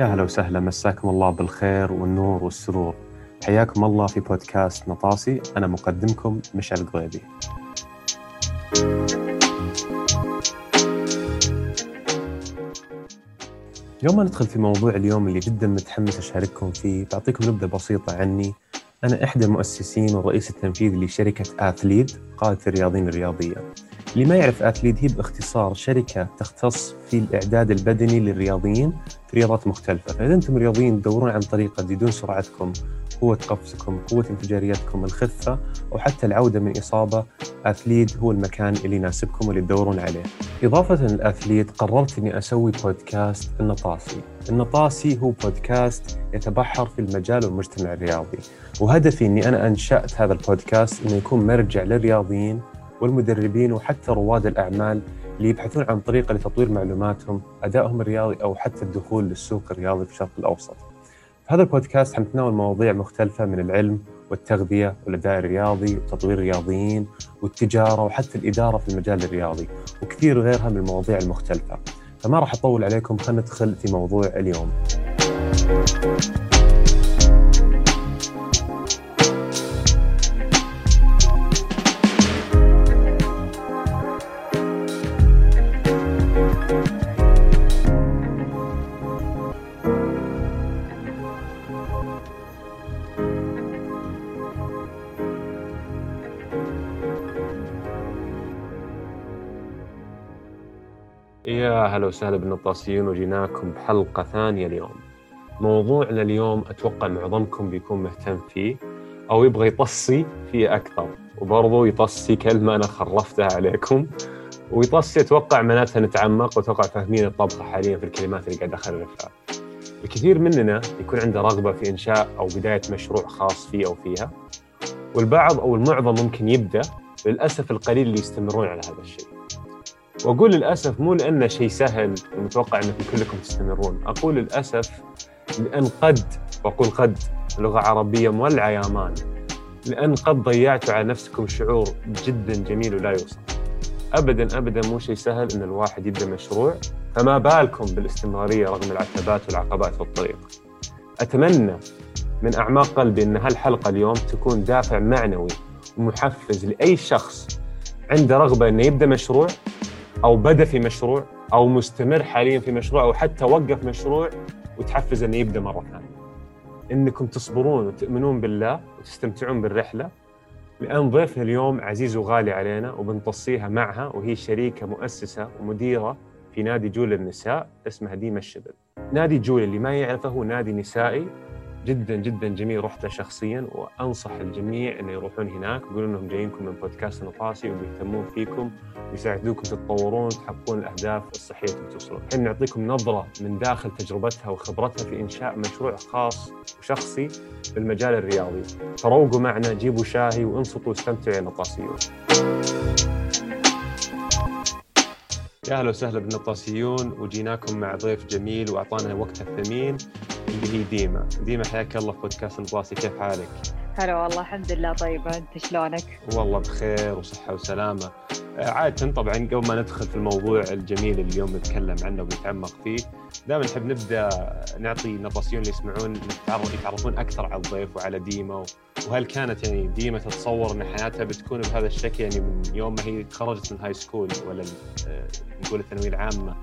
يا هلا وسهلا مساكم الله بالخير والنور والسرور. حياكم الله في بودكاست نطاسي أنا مقدمكم مشعل القضيبي يوم ما ندخل في موضوع اليوم اللي جدا متحمس أشارككم فيه بعطيكم نبذة بسيطة عني. أنا إحدى المؤسسين والرئيس التنفيذي لشركة آثليد قادة الرياضيين الرياضية. اللي ما يعرف اثليت هي باختصار شركة تختص في الإعداد البدني للرياضيين في رياضات مختلفة، فإذا أنتم رياضيين تدورون عن طريقة تزيدون سرعتكم، قوة قفزكم، قوة انفجاريتكم، الخفة أو حتى العودة من إصابة، اثليت هو المكان اللي يناسبكم واللي تدورون عليه. إضافة للاثليت قررت إني أسوي بودكاست النطاسي. النطاسي هو بودكاست يتبحر في المجال والمجتمع الرياضي، وهدفي إني أنا أنشأت هذا البودكاست إنه يكون مرجع للرياضيين والمدربين وحتى رواد الأعمال اللي يبحثون عن طريقة لتطوير معلوماتهم أدائهم الرياضي أو حتى الدخول للسوق الرياضي في الشرق الأوسط. في هذا البودكاست حنتناول مواضيع مختلفة من العلم والتغذية والأداء الرياضي وتطوير الرياضيين والتجارة وحتى الإدارة في المجال الرياضي وكثير غيرها من المواضيع المختلفة. فما راح أطول عليكم خلينا ندخل في موضوع اليوم. يا هلا وسهلا بالنطاسيين وجيناكم بحلقة ثانية اليوم. موضوعنا اليوم أتوقع معظمكم بيكون مهتم فيه أو يبغى يطصي فيه أكثر. وبرضو يطصي كلمة أنا خرفتها عليكم. ويطصي أتوقع معناتها نتعمق وأتوقع فاهمين الطبخة حاليا في الكلمات اللي قاعد أخرفها الكثير مننا يكون عنده رغبة في إنشاء أو بداية مشروع خاص فيه أو فيها. والبعض أو المعظم ممكن يبدأ للأسف القليل اللي يستمرون على هذا الشيء. وأقول للأسف مو لأنه شيء سهل ومتوقع انكم كلكم تستمرون، أقول للأسف لأن قد وأقول قد لغة عربية مولعة يا مان لأن قد ضيعتوا على نفسكم شعور جدا جميل ولا يوصف. ابدا ابدا مو شيء سهل إن الواحد يبدأ مشروع فما بالكم بالاستمرارية رغم العتبات والعقبات في الطريق. أتمنى من أعماق قلبي إن هالحلقة اليوم تكون دافع معنوي ومحفز لأي شخص عنده رغبة إنه يبدأ مشروع أو بدأ في مشروع أو مستمر حاليا في مشروع أو حتى وقف مشروع وتحفز إنه يبدأ مرة ثانية. إنكم تصبرون وتؤمنون بالله وتستمتعون بالرحلة لأن ضيفنا اليوم عزيز وغالي علينا وبنطصيها معها وهي شريكة مؤسسة ومديرة في نادي جول للنساء اسمها ديما الشبل. نادي جول اللي ما يعرفه هو نادي نسائي جدا جدا جميل رحته شخصيا وأنصح الجميع إنه يروحون هناك ويقولون إنهم جايينكم من بودكاست نطاسي وبيهتمون فيكم ويساعدوكم تتطورون وتحققون الأهداف الصحية اللي توصلون. الحين نعطيكم نظرة من داخل تجربتها وخبرتها في إنشاء مشروع خاص وشخصي بالمجال الرياضي. فروقوا معنا جيبوا شاهي وانصتوا واستمتعوا يا نطاسيون. يا أهلا وسهلا بالنطاسيون وجيناكم مع ضيف جميل وأعطانا وقته الثمين اللي هي ديما ديما حياك الله في بودكاست نطاسي كيف حالك؟ هلا والله الحمد لله طيبة أنت شلونك؟ والله بخير وصحة وسلامة عادة طبعا قبل ما ندخل في الموضوع الجميل اللي اليوم نتكلم عنه ونتعمق فيه دائما نحب نبدأ نعطي نطاسيون اللي يسمعون يتعرفون أكثر على الضيف وعلى ديما وهل كانت يعني ديما تتصور إن حياتها بتكون بهذا الشكل؟ يعني من يوم ما هي تخرجت من ال high school ولا آه، نقول الثانوية العامة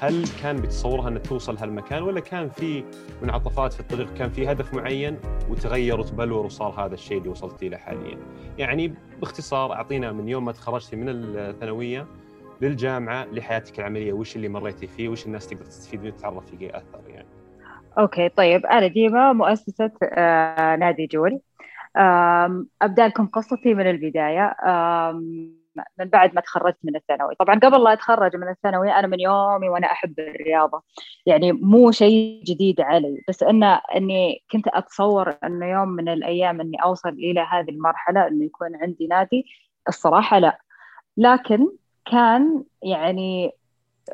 هل كان بتصورها إنها توصل هالمكان ولا كان في منعطفات في الطريق؟ كان في هدف معين وتغير وتبلور وصار هذا الشيء اللي وصلتي له حاليا؟ يعني باختصار أعطينا من يوم ما تخرجتي من الثانوية للجامعة لحياتك العملية وش اللي مريتي فيه؟ وش الناس تقدر تستفيد منه وتتعرف فيه أكثر يعني؟ okay طيب. أنا ديما مؤسسة آه نادي جول أبدأ لكم قصتي من البداية. من بعد ما تخرجت من الثانوي. طبعا قبل لا أتخرج من الثانوي أنا من يومي وأنا أحب الرياضة. يعني مو شيء جديد علي بس انه إني كنت أتصور انه يوم من الأيام إني أوصل إلى هذه المرحلة إنه يكون عندي نادي. الصراحة لا. لكن كان يعني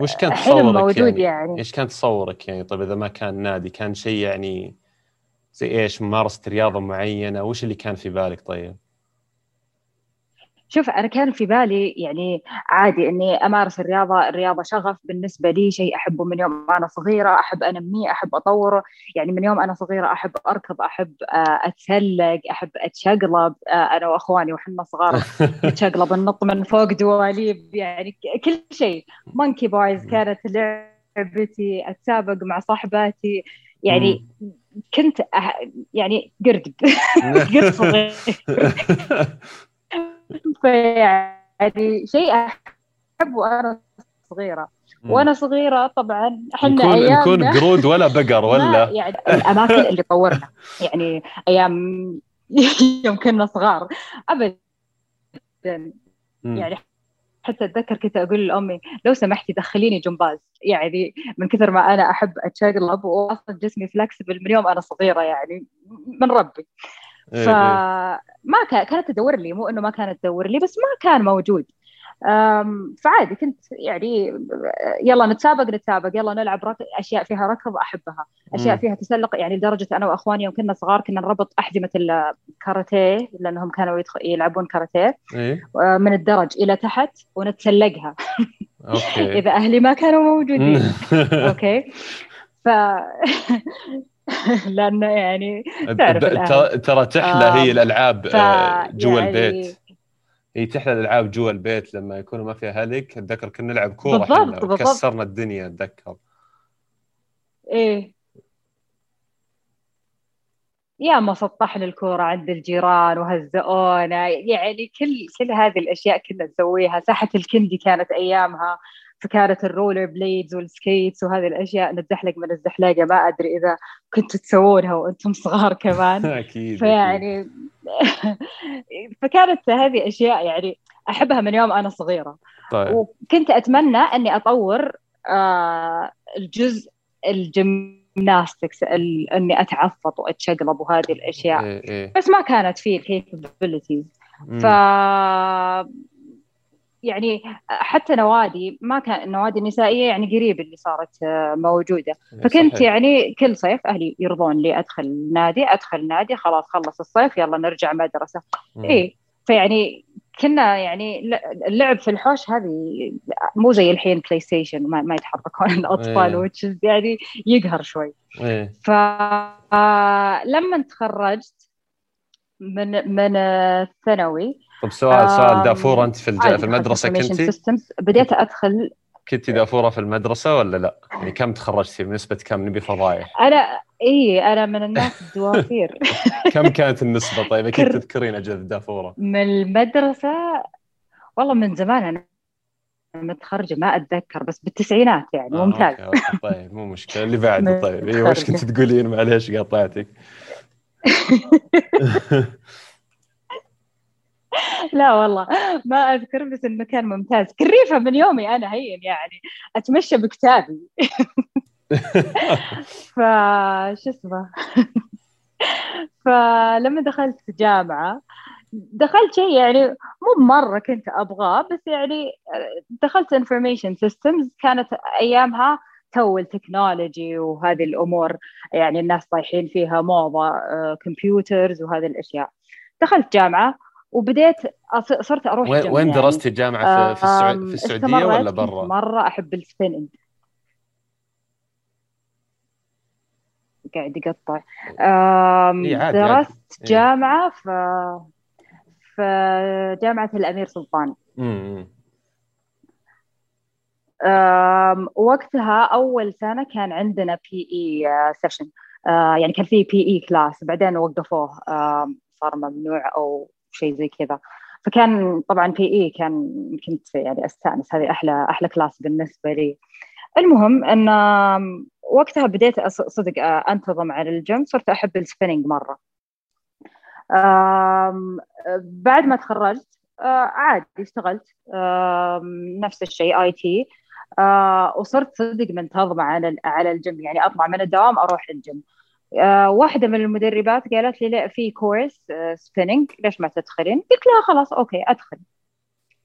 وش كان تصورك موجود يعني, يعني. إيش كان تصورك يعني؟ طيب إذا ما كان نادي كان شيء يعني زي إيش؟ ممارسة رياضة معينة؟ وش اللي كان في بالك طيب؟ شوف أنا كان في بالي يعني عادي إني أمارس الرياضة الرياضة شغف. بالنسبة لي شيء أحبه من يوم أنا صغيرة أحب انميه أحب اطوره يعني من يوم أنا صغيرة أحب أركض أحب آه، أتسلق أحب أتشقلب. آه، أنا وأخواني وحنا صغار نتشقلب ننط من فوق دواليب. يعني كل شيء. monkey bars كانت لعبتي أتسابق مع صاحباتي. يعني كنت أح... يعني قرد. قرد صغير. فيعني شيء أحبه أنا صغيرة. وأنا صغيرة طبعا إحنا أيام نكون قرود ولا بقر ولا؟ يعني الأماكن اللي طورنا. يعني أيام يوم كنا صغار. ابدا. يعني حتى أتذكر كنت أقول لأمي لو سمحتي دخليني جمباز. يعني من كثر ما أنا أحب اتشقلب واصلا جسمي فلكسبل من يوم أنا صغيرة يعني من ربي. فما إيه. كانت تدور لي مو إنه ما كانت تدور لي بس ما كان موجود. فعادي كنت يعني يلا نتسابق نتسابق يلا نلعب ركض أشياء فيها ركض أحبها. أشياء فيها تسلق يعني لدرجة أنا وأخواني يوم كنا صغار كنا نربط احزمه الكاراتيه لأنهم كانوا يلعبون كاراتيه. إيه؟ من الدرج إلى تحت ونتسلقها. okay. إذا أهلي ما كانوا موجودين. okay. ف لأنه يعني ترى تحلى هي الألعاب آه، جوا يعني البيت. هي تحلى الألعاب جوا البيت لما يكونوا ما فيها اهلك أتذكر كنا نلعب كورة بالضبط بالضبط. كسرنا الدنيا أتذكر. إيه. يا ما سطحنا الكورة عند الجيران وهزئونا يعني كل كل هذه الأشياء كنا نسويها. ساحة الكندي كانت أيامها. فكانت ال roller blades وال skates وهذه الأشياء نتزحلق من الزحلقة ما أدري إذا كنتوا تسوونها وأنتم صغار كمان. أكيد فيعني فكانت هذه أشياء يعني أحبها من يوم أنا صغيرة. طيب. وكنت أتمنى أني أطور آه الجزء ال gymnastics أني أتعفط وأتشقلب وهذه الأشياء. إيه إيه. بس ما كانت فيه ال capabilities ف يعني حتى نوادي ما كان النوادي النسائية يعني قريب اللي صارت آه، موجودة. إيه، فكنت صحيح. يعني كل صيف أهلي يرضون لي أدخل نادي أدخل نادي خلاص خلص الصيف يلا نرجع مدرسة. اي فيعني كنا يعني اللعب في الحوش هذه مو زي الحين بلاي ستيشن ما, ما يتحركون الأطفال وتشز يعني يقهر شوي. إيه. فلما تخرجت من من الثانوي طب سؤال سؤال دافوره أنت في في المدرسة كنتي؟ بديت أدخل كنتي دافورة في المدرسة ولا لا؟ يعني كم تخرجتي؟ بنسبه كم نبي فضايح؟ أنا إي أنا من الناس الدوافير. كم كانت النسبة؟ طيب أكيد تذكرين أجل دافورة. من المدرسة والله من زمان أنا متخرجة ما أتذكر بس بالتسعينات يعني آه ممتاز. okay okay طيب مو مشكلة. اللي بعده طيب. أيوه وش كنت تقولين؟ معليش قاطعتك لا والله ما أذكر بس إنه كان ممتاز. كريفة من يومي أنا هين يعني أتمشى بكتابي. فش اسمه؟ فلما دخلت جامعة دخلت شيء يعني مو مرة كنت أبغاه بس يعني دخلت information systems كانت أيامها تو ال technology وهذه الأمور يعني الناس طايحين فيها موضة computers وهذه الأشياء. دخلت جامعة وبديت صرت أروح وين, وين يعني. درستي الجامعة في. في السعودية ولا برا؟ مرة أحب ال spinning قاعد يقطع إيه درست إيه. جامعة في في جامعة الأمير سلطان وقتها أول سنة كان عندنا PE session يعني كان في PE class بعدين وقفوه صار ممنوع أو شيء زي كذا. فكان طبعا PE كان كنت يعني أستأنس. هذه أحلى أحلى class بالنسبة لي. المهم إن وقتها بديت صدق أنتظم على الجيم. صرت أحب ال spinning مرة. بعد ما تخرجت عادي اشتغلت نفس الشيء IT. وصرت صدق منتظمة على على الجيم. يعني أطلع من الدوام أروح الجيم. آه واحدة من المدربات قالت لي لا في كورس آه spinning ليش ما تدخلين؟ قلت لها خلاص okay أدخل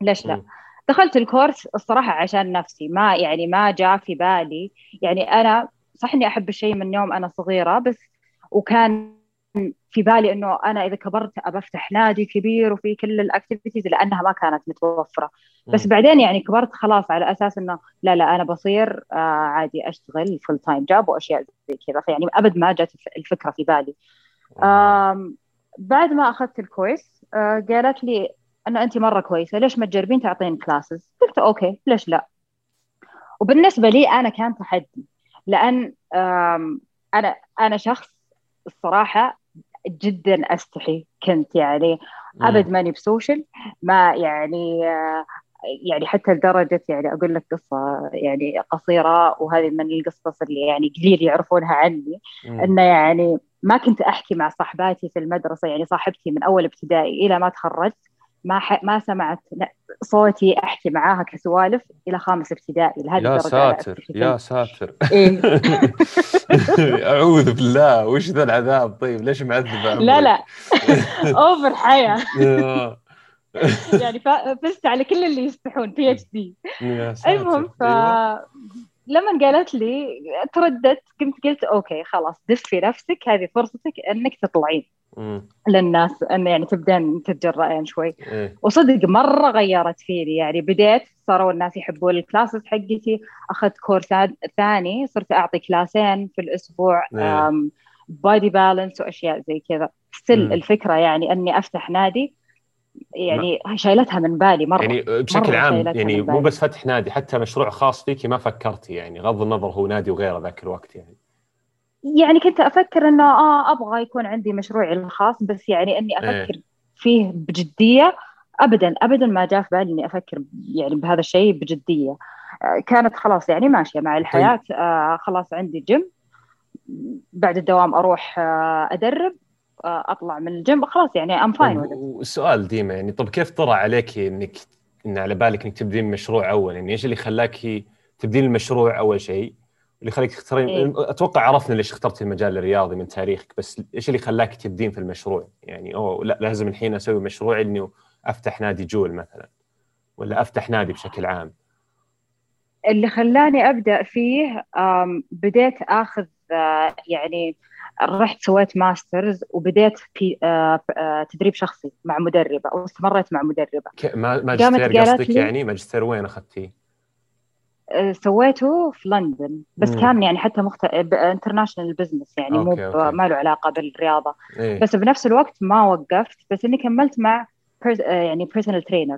ليش لا؟ دخلت الكورس الصراحة عشان نفسي ما يعني ما جاء في بالي يعني أنا صح إني أحب الشيء من يوم أنا صغيرة بس وكان في بالي إنه أنا إذا كبرت أبى أفتح نادي كبير وفي كل ال activities لأنها ما كانت متوفرة. بس بعدين يعني كبرت خلاص على أساس إنه لا لا أنا بصير آه عادي أشتغل full time job وأشياء زي كذا. فيعني أبد ما جت الفكرة في بالي. بعد ما أخذت الكورس آه قالت لي إنه انت مرة كويسة ليش ما تجربين تعطين classes قلت okay ليش لا؟ وبالنسبة لي أنا كان تحدي لأن أنا أنا شخص الصراحة جدا أستحي. كنت يعني أبد ماني بسوشيال ما يعني يعني حتى لدرجة يعني أقول لك قصة يعني قصيرة وهذه من القصص اللي يعني قليل يعرفونها عني. إنه يعني ما كنت أحكي مع صاحباتي في المدرسة يعني صاحبتي من أول ابتدائي إلى ما تخرجت. ما ح... ما سمعت صوتي أحكي معاها كسوالف إلى خامس ابتدائي لهذه يا ساتر يا ساتر. إيه؟ أعوذ بالله. وش ذا العذاب؟ طيب ليش معذبه لا لا. over حياء. يعني فزت على كل اللي يستحون PhD المهم ف أيوة. لما قالت لي ترددت كنت قلت okay خلاص دفّي نفسك هذه فرصتك أنك تطلعين. للناس انه يعني تبدين تتجرأين شوي. إيه. وصدق مرة غيرت فيني يعني بديت صاروا الناس يحبون ال classes حقتي أخذت كورس ثاني صرت أعطي كلاسين في الأسبوع body balance وأشياء زي كذا. still الفكرة يعني أني أفتح نادي يعني. شايلتها من بالي مرة يعني بشكل مرة عام يعني مو بس فتح نادي حتى مشروع خاص فيكي ما فكرتي يعني غض النظر هو نادي وغيره ذاك الوقت يعني يعني كنت أفكر إنه آه أبغى يكون عندي مشروعي الخاص بس يعني إني إيه. أفكر فيه بجدية ابدا ابدا ما جاء في بالي إني أفكر يعني بهذا الشيء بجدية آه، كانت خلاص يعني ماشية مع الحياة طيب. آه خلاص عندي جيم بعد الدوام أروح آه أدرب أطلع من الجيم خلاص يعني I'm fine والسؤال ديما يعني طب كيف طرى عليك انك إن على بالك إنك تبدين مشروع أول يعني إيش اللي خلاك تبدين المشروع أول شيء اللي خليك تختارين إيه؟ أتوقع عرفنا ليش اخترتي المجال الرياضي من تاريخك بس إيش اللي خلاك تبدين في المشروع؟ يعني أوه لا لازم الحين أسوي مشروع إني أفتح نادي جول مثلا ولا أفتح نادي بشكل عام اللي خلاني أبدأ فيه بديت آخذ آه، يعني رحت سويت masters وبديت في آه، آه، تدريب شخصي مع مدربة واستمريت مع مدربة ماجستير قصدك يعني ماجستير وين اخذتيه؟ آه، سويته في لندن بس مم. كان يعني حتى مخت... international business يعني مو ما له علاقة بالرياضة إيه؟ بس بنفس الوقت ما وقفت بس إني كملت مع يعني personal trainer.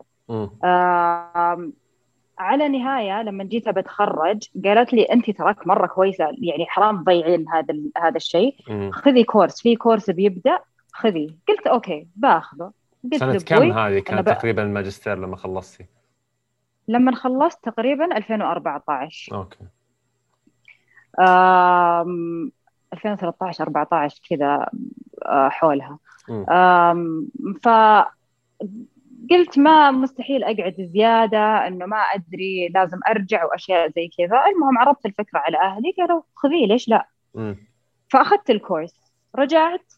على نهاية لما جيت بتخرج قالت لي انت تراك مرة كويسة يعني حرام تضيعين هذا. هذا الشيء. خذي كورس في كورس بيبدأ خذي. قلت okay باخذه. قلت سنة كم هذه كانت تقريبا الماجستير لما خلصتي؟ لما خلصت تقريبا 2014 okay. أم 2013 14 كذا آه، حولها. ف قلت ما مستحيل أقعد زيادة إنه ما أدري لازم أرجع وأشياء زي كذا. المهم عرضت الفكرة على أهلي قالوا خذيه ليش لا. فأخذت الكورس. رجعت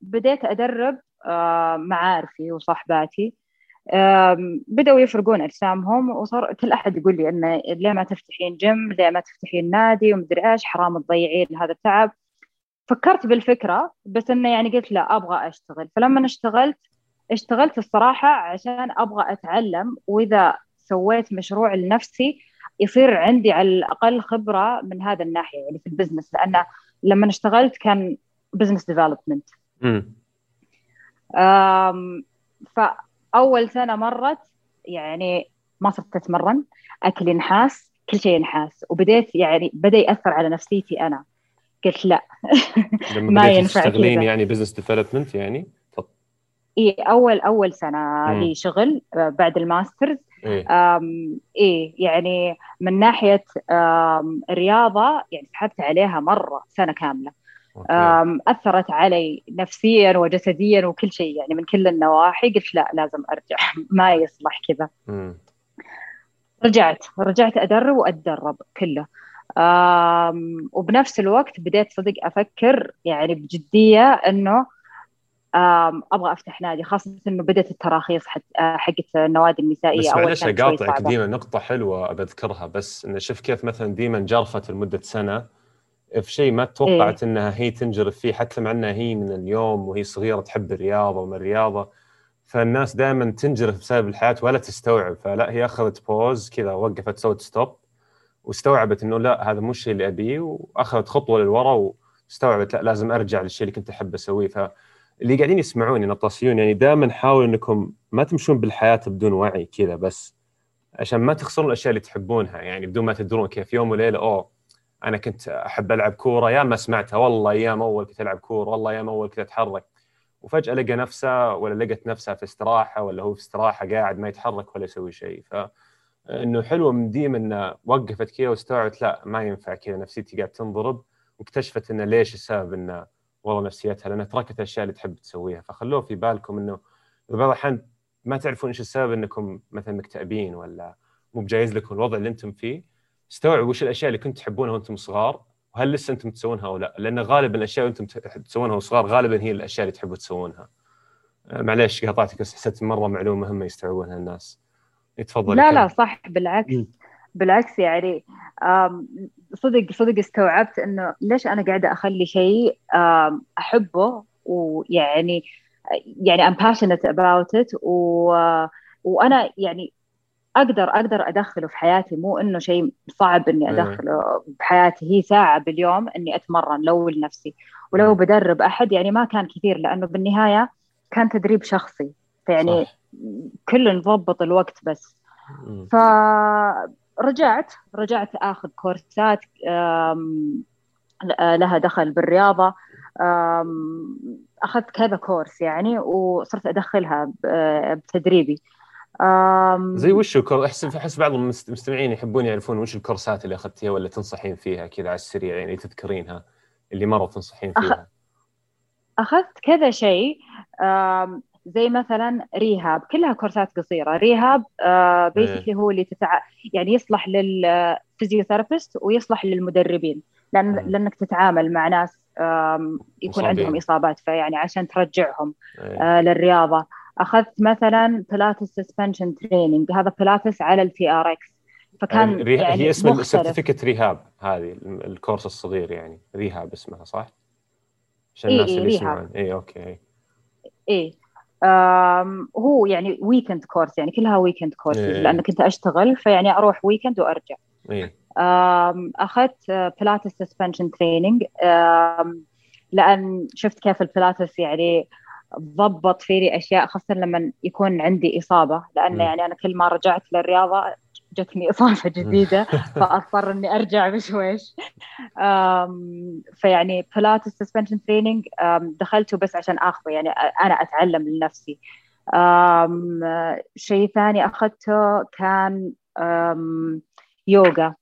بديت أدرب معارفي وصاحباتي بدأوا يفرقون أجسامهم وصار كل أحد يقول لي إنه ليه ما تفتحين جيم ليه ما تفتحين نادي؟ ومدري إيش؟ حرام تضيعين هذا التعب. فكرت بالفكرة بس إنه يعني قلت لا أبغى أشتغل. فلما اشتغلت اشتغلت الصراحة عشان أبغى أتعلم وإذا سويت مشروع لنفسي يصير عندي على الأقل خبرة من هذا الناحية يعني في ال business لأن لما اشتغلت كان business development ف اول سنة مرت يعني ما صرت أتمرن اكلي نحيس كل شيء نحيس وبديت يعني بدأ يأثر على نفسيتي أنا. قلت لا. ما ينفع تشتغلين يعني business development يعني؟ اي أول أول سنة لي شغل آه، بعد ال masters. إيه؟ إيه يعني من ناحية الرياضة يعني سحبت عليها مرة سنة كاملة. أثرت علي نفسيا وجسديا وكل شيء يعني من كل النواحي. قلت لا لازم أرجع. ما يصلح كذا. رجعت. رجعت ادرب وأتدرب كله. وبنفس الوقت بديت صدق أفكر يعني بجدية إنه أبغى أفتح نادي خاصة إنه بدأت التراخيص حقت النوادي النسائية بس معلش اقاطعك ديما نقطة حلوة بذكرها بس انه شوف كيف مثلا ديما انجرفت لمدة سنة في شيء ما توقعت إيه؟ إنها هي تنجرف فيه حتى مع إنها هي من اليوم وهي صغيرة تحب الرياضة ومن الرياضة فالناس دائما تنجرف بسبب الحياة ولا تستوعب فلا هي أخذت pause كذا وقفت سوت stop واستوعبت إنه لا هذا مو الشيء اللي أبيه وأخذت خطوة للوراء واستوعبت لا لازم أرجع للشيء اللي كنت أحب أسويه فاللي قاعدين يسمعوني نطاسيون يعني دائما حاولوا إنكم ما تمشون بالحياة بدون وعي كذا بس عشان ما تخسرون الأشياء اللي تحبونها يعني بدون ما تدرون كيف يوم وليلة أوه أنا كنت أحب ألعب كورة يا ما سمعتها والله أيام أول كنت ألعب كورة والله أيام أول كنت أتحرك. وفجأة لقى نفسه ولا لقت نفسها في استراحة ولا هو في استراحة قاعد ما يتحرك ولا يسوي شيء. ف إنه حلوة من ديم إنه وقفت كذا واستوعبت لا ما ينفع كذا نفسيتي قاعد تنضرب واكتشفت إنه ليش السبب إنه والله نفسيتها لأنها تركت الأشياء اللي تحب تسويها. فخلوه في بالكم إنه بعض الأحيان ما تعرفون إيش السبب إنكم مثلا مكتئبين ولا مو بجايز لكم الوضع اللي أنتم فيه. استوعبوا وش الأشياء اللي كنتوا تحبونها وأنتم صغار وهل لسه أنتم تسوونها أو لا. لأن غالبا الأشياء اللي أنتم تسوونها وصغار غالبا هي الأشياء اللي تحبوا تسوونها. آه، معليش قاطعتك بس حسيت مرة معلومة مهمه يستوعبونها الناس. تفضل لا لا صح بالعكس. م. بالعكس يعني صدق صدق استوعبت إنه ليش أنا قاعدة أخلي شيء أحبه ويعني يعني passionate about it و وأنا يعني أقدر أقدر أدخله في حياتي. مو إنه شيء صعب إني إيه. أدخله بحياتي هي ساعة باليوم إني أتمرن لو لنفسي ولو بدرب أحد يعني ما كان كثير لأنه بالنهاية كان تدريب شخصي. فيعني كل نضبط الوقت بس. فرجعت رجعت آخذ كورسات لها دخل بالرياضة أخذت كذا كورس يعني وصرت أدخلها بتدريبي. زي وش أحس أحس بعض المستمعين يحبون يعرفون وش الكورسات اللي أخذتيها ولا تنصحين فيها كذا على السريع يعني تذكرينها اللي مرة تنصحين فيها. أخذت كذا شيء زي مثلا rehab كلها كورسات قصيرة. rehab basically هو اللي تتع... يعني يصلح لل physiotherapist ويصلح للمدربين. لأن لأنك تتعامل مع ناس يكون عندهم إصابات فيعني عشان ترجعهم آه، للرياضة. أخذت مثلا Pilates suspension training هذا بلاتس على ال TRX فكان يعني هي اسم ال certificate ريهاب هذه ال course الصغير يعني. ريهاب اسمها صح؟ عشان الناس إيه اللي يسمعون. اي أوكي. اي هو يعني weekend course يعني كلها weekend course إيه. لأنه كنت أشتغل فيعني أروح weekend وأرجع إيه. أخذت Pilates suspension training لأن شفت كيف البلاتس يعني ضبط فيني أشياء خاصة لما يكون عندي إصابة لأن يعني أنا كل ما رجعت للرياضة جتني إصابة جديدة فأضطر إني أرجع بشويش. فيعني Pilates suspension training دخلته بس عشان آخذه يعني أنا أتعلم لنفسي. شيء ثاني أخذته كان يوغا.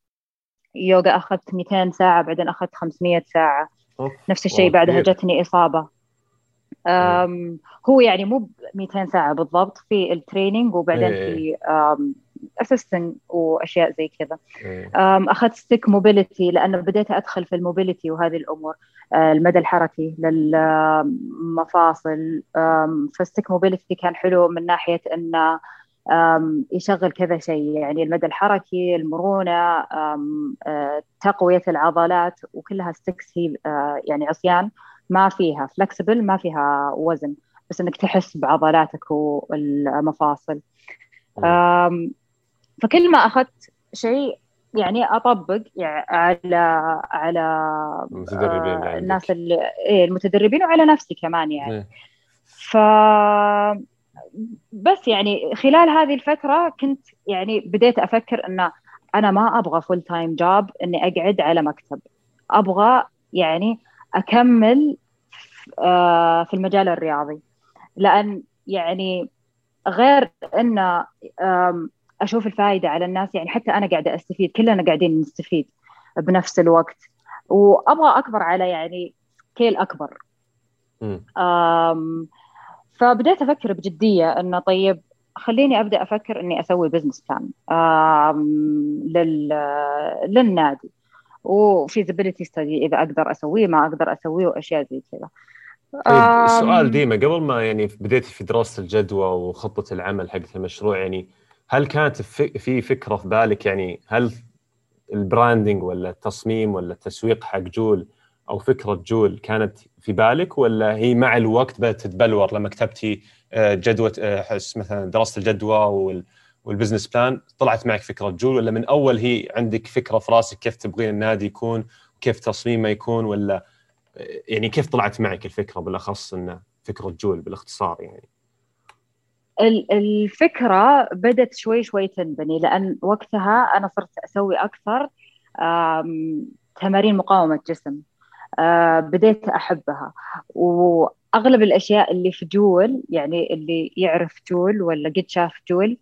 يوغا أخذت 200 ساعة بعدين أخذت 500 ساعة. نفس الشيء بعدها جتني إصابة. هو يعني مو 200 ساعة بالضبط في ال training وبعدين إيه. في assisting واشياء زي كذا. إيه. أخذت stick mobility لأنه بديت أدخل في ال mobility وهذه الأمور. آه، المدى الحركي للمفاصل ف stick mobility كان حلو من ناحية انه يشغل كذا شيء يعني المدى الحركي المرونة آه، تقوية العضلات وكلها sticks هي آه، يعني عصيان ما فيها flexible ما فيها وزن بس إنك تحس بعضلاتك والمفاصل. فكل ما أخذت شيء يعني أطبق يعني على على المتدربين آه الناس اللي إيه المتدربين وعلى نفسي كمان يعني. إيه. ف بس يعني خلال هذه الفترة كنت يعني بديت أفكر إنه أنا ما أبغى full-time job إني أقعد على مكتب. أبغى يعني أكمل آه، في المجال الرياضي. لأن يعني غير ان أشوف الفائده على الناس يعني حتى أنا قاعدة أستفيد كلنا قاعدين نستفيد بنفس الوقت. وأبغى أكبر على يعني scale أكبر. فبديت أفكر بجدية إنه طيب خليني أبدأ أفكر إني أسوي business plan لل للنادي. و feasibility study إذا أقدر أسويه ما أقدر أسويه وأشياء زي كذا. طيب السؤال ديما قبل ما يعني بديتي في دراسة الجدوى وخطة العمل حق المشروع يعني هل كانت في فكرة في بالك يعني هل ال branding ولا التصميم ولا التسويق حق جول أو فكرة جول كانت في بالك ولا هي مع الوقت بدأت تتبلور لما كتبتي آه، جدوى حس مثلا دراسة الجدوى وال business plan طلعت معك فكرة جول ولا من أول هي عندك فكرة في راسك كيف تبغين النادي يكون كيف تصميمه يكون ولا يعني كيف طلعت معك الفكرة بالأخص إنه فكرة جول بالإختصار يعني؟ الفكرة بدت شوي شوي تنبني لأن وقتها أنا صرت أسوي أكثر تمارين مقاومة جسم بديت أحبها. وأغلب الأشياء اللي في جول يعني اللي يعرف جول ولا قد شاف جول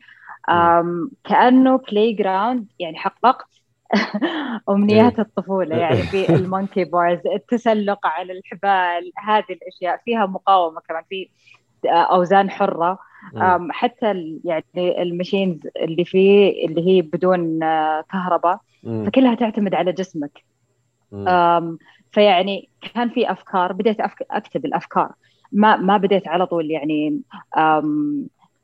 كأنه playground يعني حققت أمنيات الطفولة يعني في ال monkey bars التسلق على الحبال هذه الأشياء فيها مقاومة كمان في أوزان حرة. حتى يعني ال machines اللي فيه اللي هي بدون آه، كهرباء فكلها تعتمد على جسمك. فيعني كان في أفكار بديت أكتب الأفكار. ما ما بديت على طول يعني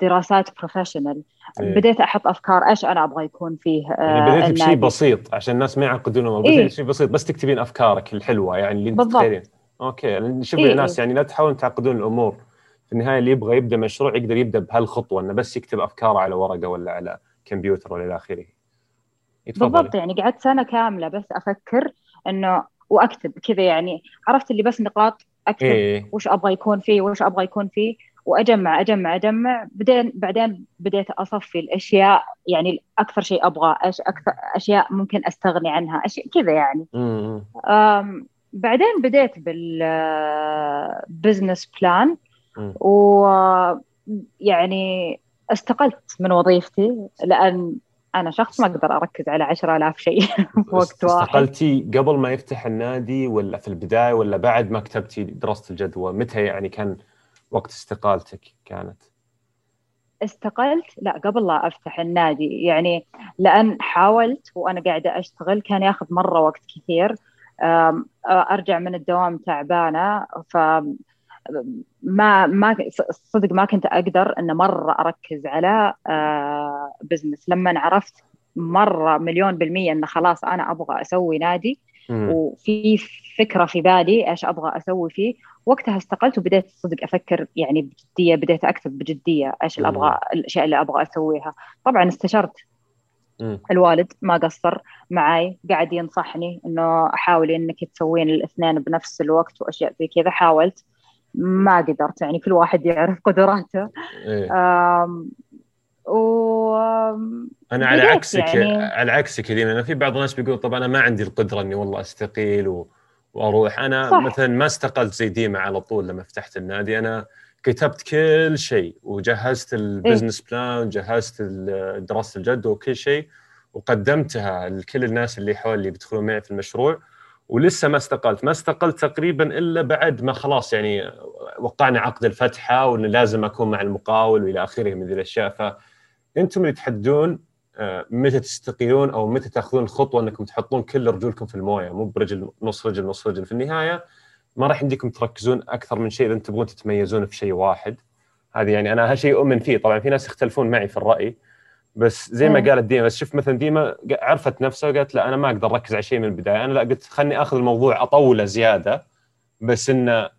دراسات professional إيه. بديت أحط أفكار إيش أنا أبغى يكون فيه يعني بديت آه بشيء بسيط عشان الناس ما يعقدون بديت إيه؟ شيء بسيط بس تكتبين أفكارك الحلوة يعني اللي أنت أوكي شوفي إيه. الناس يعني لا تحاولون تعقدون الأمور. في النهاية اللي يبغى يبدأ مشروع يقدر يبدأ بهالخطوة إنه بس يكتب أفكاره على ورقة ولا على كمبيوتر ولا إلى آخره. بالضبط يعني قعدت سنة كاملة بس أفكر إنه وأكتب كذا يعني عرفت اللي بس نقاط أكتب إيه. وش أبغى يكون فيه وش أبغى يكون فيه وأجمع أجمع أجمع بعدين بعدين بديت أصفي الأشياء يعني أكثر شيء أبغى إيش أكثر أشياء ممكن أستغني عنها اشياء كذا يعني. بعدين بديت بال business plan ويعني استقلت من وظيفتي لأن أنا شخص ما أقدر أركز على 10000 شيء في وقت واحد. استقلتي قبل ما يفتح النادي ولا في البداية ولا بعد ما كتبتي دراسة الجدوى؟ متى يعني كان وقت استقالتك كانت؟ استقلت؟ لا قبل لا أفتح النادي. يعني لأن حاولت وأنا قاعدة أشتغل كان ياخذ مرة وقت كثير. أرجع من الدوام تعبانة ف ما ما صدق ما كنت أقدر إن مرة أركز على بزنس لما عرفت مرة مليون بالمية انه خلاص أنا أبغى أسوي نادي وفي فكرة في بالي إيش أبغى أسوي فيه وقتها استقلت وبديت صدق أفكر يعني بجدية بديت أكتب بجدية إيش اللي أبغى الأشياء اللي أبغى أسويها. طبعا استشرت الوالد ما قصر معي قاعد ينصحني إنه حاولي إنك تسوين الاثنين بنفس الوقت وأشياء زي كذا. حاولت. ما قدرت يعني كل واحد يعرف قدراته إيه. و أنا على عكسك يعني... على عكسك يا أنا في بعض الناس بيقول طب أنا ما عندي القدرة إني والله أستقيل و... وأروح أنا صح. مثلا ما استقلت زي ديما على طول لما فتحت النادي أنا كتبت كل شيء وجهزت ال business إيه؟ plan وجهزت دراسة الجدوى وكل شيء وقدمتها لكل الناس اللي حولي بيدخلون معي في المشروع ولسه ما استقلت. ما استقلت تقريبا إلا بعد ما خلاص يعني وقعنا عقد الفتحة وانه لازم أكون مع المقاول وإلى آخره من ذي الأشياء. فأنتم اللي تحددون آه، متى تستقيلون أو متى تأخذون الخطوه إنكم تحطون كل رجولكم في الموية. مو برجل نص رجل نص رجل. في النهاية ما راح يمديكم تركزون أكثر من شيء إذا تبغون تتميزون في شيء واحد. هذه يعني أنا هالشيء أؤمن فيه. طبعا في ناس يختلفون معي في الرأي. بس زي ما قالت ديما بس شوف مثلا ديما عرفت نفسها وقالت لا أنا ما أقدر أركز على شيء من البداية. أنا لا قلت خلني آخذ الموضوع أطوله زيادة بس انه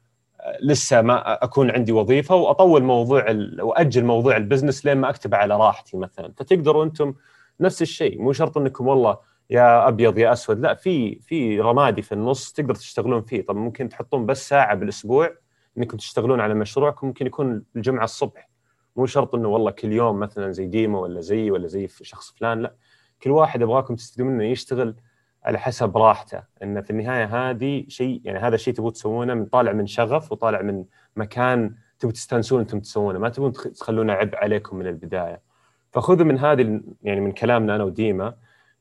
لسه ما أكون عندي وظيفة وأطول موضوع وأجل موضوع البزنس لين ما أكتبه على راحتي مثلا. فتقدروا أنتم نفس الشيء. مو شرط إنكم والله يا أبيض يا أسود لا في في رمادي في النص تقدر تشتغلون فيه. طب ممكن تحطون بس ساعة بالأسبوع إنكم تشتغلون على مشروعكم ممكن يكون الجمعة الصبح. مو شرط إنه والله كل يوم مثلا زي ديما ولا زي ولا زي شخص فلان لا. كل واحد ابغاكم تستلمون انه يشتغل على حسب راحته. انه في النهاية هذه شيء يعني هذا الشيء تبغوا تسوونه من طالع من شغف وطالع من مكان تبغوا تستانسون إنتم تسوونه. ما تبغون تخلونه عبء عليكم من البداية. فخذوا من هذه يعني من كلامنا أنا وديما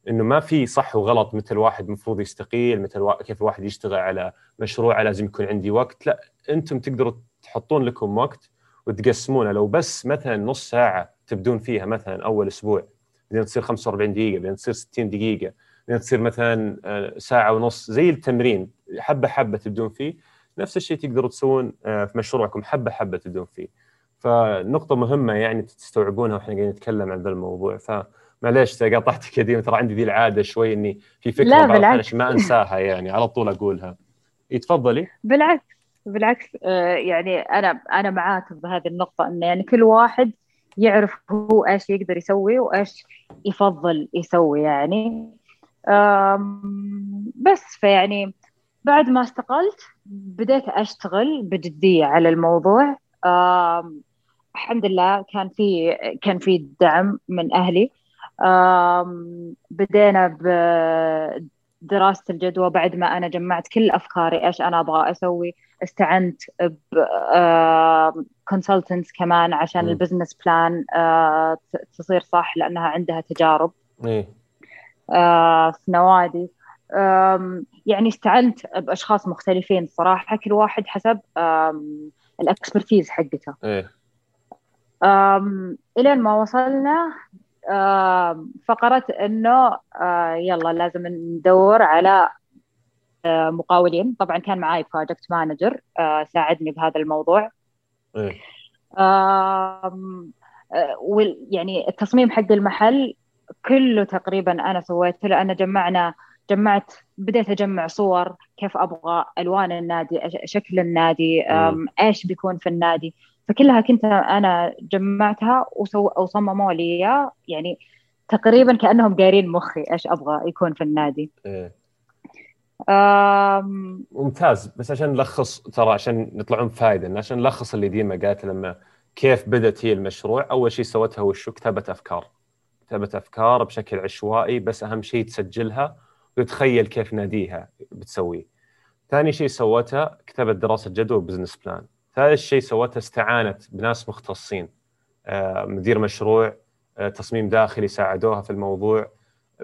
إنه ما في صح وغلط متى الواحد المفروض يستقيل متى. كيف الواحد يشتغل على مشروع لازم يكون عندي وقت. لا إنتم تقدروا تحطون لكم وقت وتقسمونه. لو بس مثلا نص ساعة تبدون فيها مثلا أول أسبوع بعدين تصير 45 دقيقة بعدين تصير 60 دقيقة بعدين تصير مثلا آه، ساعة ونص زي التمرين حبة حبة تبدون فيه. نفس الشيء تقدروا تسوون آه، في مشروعكم حبة حبة تبدون فيه. فنقطة مهمة يعني تستوعبونها وإحنا قاعدين نتكلم عن ذا الموضوع. ف معليش قاطعتك يا ديما ترى عندي ذي العادة شوي إني في فكرة لا بالعكس. ما أنساها يعني على طول أقولها. يتفضلي بالعكس. بالعكس آه، يعني أنا أنا معاك بهذه النقطة إنه يعني كل واحد يعرف هو إيش يقدر يسوي وإيش يفضل يسوي يعني. بس فيعني بعد ما استقلت بديت أشتغل بجدية على الموضوع. الحمد لله كان في كان في دعم من أهلي. بدينا بدراسه الجدوى بعد ما أنا جمعت كل أفكاري إيش أنا أبغى أسوي استعنت ب consultants كمان عشان ال business plan تصير صح لأنها عندها تجارب. إيه. في نوادي. يعني استعنت بأشخاص مختلفين. صراحة كل واحد حسب ال expertise حقته. إيه. إلين ما وصلنا فقرت إنه آه، يلا لازم ندور على آه، مقاولين. طبعا كان معي project manager آه، ساعدني بهذا الموضوع. إيه. يعني التصميم حق المحل كله تقريبا أنا سويته لأن جمعنا جمعت بديت أجمع صور كيف أبغى ألوان النادي شكل النادي إيش بيكون في النادي. فكلها كنت أنا جمعتها وسو وصمموا لي يعني تقريبا كأنهم قارين مخي إيش أبغى يكون في النادي. إيه. أم... ممتاز. بس عشان نلخص ترى عشان نطلعون فائده عشان نلخص اللي ديما قالت لما كيف بدت هي المشروع أول شيء سوتها وشو كتابة أفكار. كتابة أفكار بشكل عشوائي بس أهم شيء تسجلها وتتخيل كيف ناديها بتسويه. ثاني شيء سوتها كتابة دراسة جدوى و business plan ثالث شيء سوته استعانت بناس مختصين. آه، مدير مشروع آه، تصميم داخلي ساعدوها في الموضوع.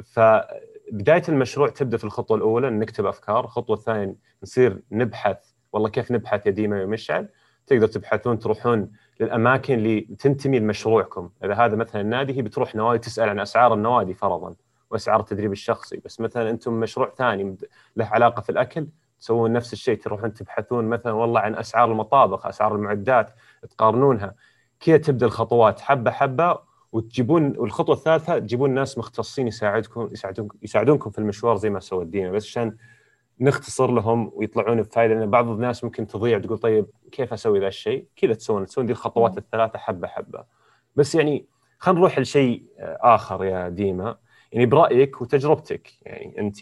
فبداية المشروع تبدأ في الخطوة الأولى نكتب أفكار. الخطوة الثانية نصير نبحث. والله كيف نبحث يا ديما ومشعل تقدر تبحثون تروحون للأماكن اللي تنتمي لمشروعكم. إذا هذا مثلا النادي هي بتروح نوادي تسأل عن أسعار النوادي فرضا وأسعار التدريب الشخصي. بس مثلا أنتم مشروع ثاني له علاقة في الأكل تسوون نفس الشيء تروحون تبحثون مثلا والله عن أسعار المطابخ أسعار المعدات تقارنونها. كذا تبدأ الخطوات حبة حبة وتجيبون والخطوه الثالثة تجيبون ناس مختصين يساعدكم يساعدونكم يساعدونكم في المشوار زي ما سوت دينا بس عشان نختصر لهم ويطلعون بفائده لأن بعض الناس ممكن تضيع تقول طيب كيف أسوي ذا الشيء؟ كذا تسوون تسوون دي الخطوات الثلاثة حبة حبة. بس يعني خلينا نروح لشيء آخر يا ديما. يعني برأيك وتجربتك يعني انت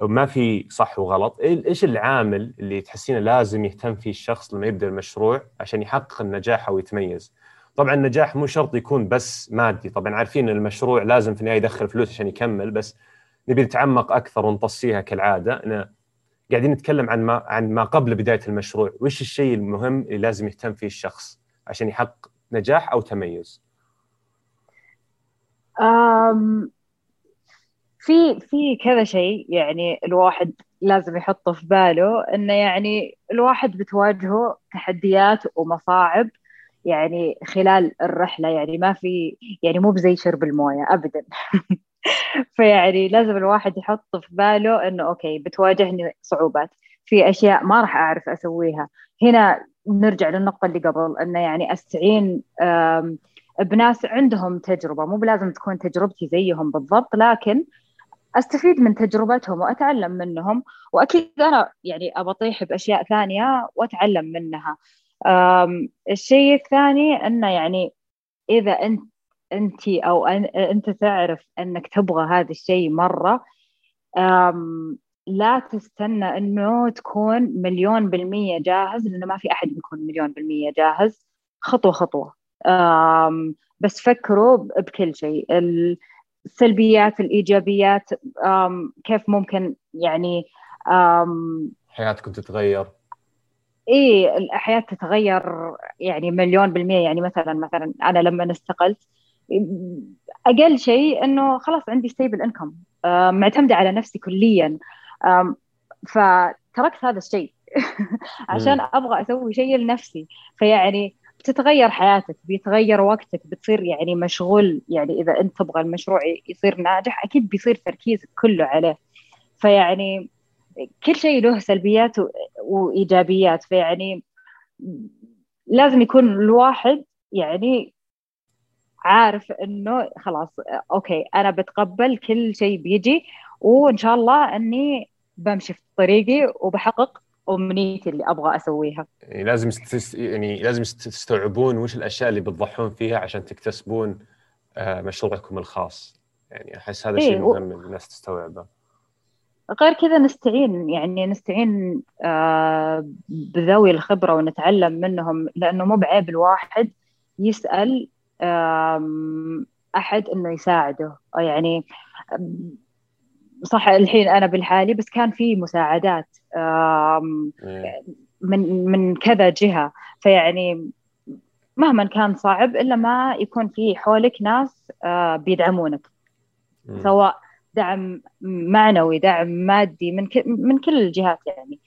ما في صح وغلط. إيش العامل اللي تحسينه لازم يهتم فيه الشخص لما يبدأ المشروع عشان يحقق النجاح أو يتميز؟ طبعا النجاح مو شرط يكون بس مادي. طبعا عارفين إن المشروع لازم في النهاية يدخل فلوس عشان يكمل بس نبي نتعمق أكثر ونطصيها كالعادة. أنا قاعدين نتكلم عن ما عن ما قبل بداية المشروع. وش الشيء المهم اللي لازم يهتم فيه الشخص عشان يحقق نجاح أو تميز؟ أم في في كذا شيء يعني الواحد لازم يحطه في باله إنه يعني الواحد بتواجهه تحديات ومصاعب يعني خلال الرحلة يعني ما في يعني مو بزي شرب الموية ابدا. فيعني لازم الواحد يحط في باله إنه أوكي بتواجهني صعوبات. في أشياء ما راح أعرف أسويها. هنا نرجع للنقطة اللي قبل إنه يعني أستعين بناس عندهم تجربة مو بلازم تكون تجربتي زيهم بالضبط لكن أستفيد من تجربتهم وأتعلم منهم. وأكيد أنا ابى اطيح بأشياء ثانية وأتعلم منها. الشيء الثاني إنه يعني إذا انت انت أو أنت تعرف إنك تبغى هذا الشيء مرة لا تستنى إنه تكون مليون بالمية جاهز لأنه ما في أحد بيكون مليون بالمية جاهز. خطوة خطوة. بس فكروا بكل شيء. السلبيات الإيجابيات كيف ممكن يعني حياتكم تتغير. إيه الحياة تتغير يعني مليون بالمية. يعني مثلا مثلا أنا لما استقلت أقل شيء إنه خلاص عندي ستيبل انكم معتمدة على نفسي كليا. فتركت هذا الشيء عشان أبغى أسوي شيء لنفسي. فيعني بتتغير حياتك بيتغير وقتك بتصير يعني مشغول. يعني إذا أنت تبغى المشروع يصير ناجح أكيد بيصير تركيزك كله عليه. فيعني كل شيء له سلبيات وإيجابيات. فيعني لازم يكون الواحد يعني عارف إنه خلاص أوكي أنا بتقبل كل شيء بيجي وإن شاء الله إني بمشي في طريقي وبحقق أمنيتي اللي أبغى أسويها يعني لازم. يعني لازم تستوعبون وش الأشياء اللي بتضحون فيها عشان تكتسبون آه، مشروعكم الخاص يعني أحس هذا إيه مهم الناس تستوعبه غير كذا نستعين يعني نستعين آه، بذوي الخبرة ونتعلم منهم لأنه مو بعيب الواحد يسأل أحد إنه يساعده يعني صح الحين أنا بالحالي بس كان في مساعدات. من من كذا جهة. فيعني مهما كان صعب إلا ما يكون في حولك ناس آه، بيدعمونك. سواء دعم معنوي دعم مادي من من كل الجهات يعني.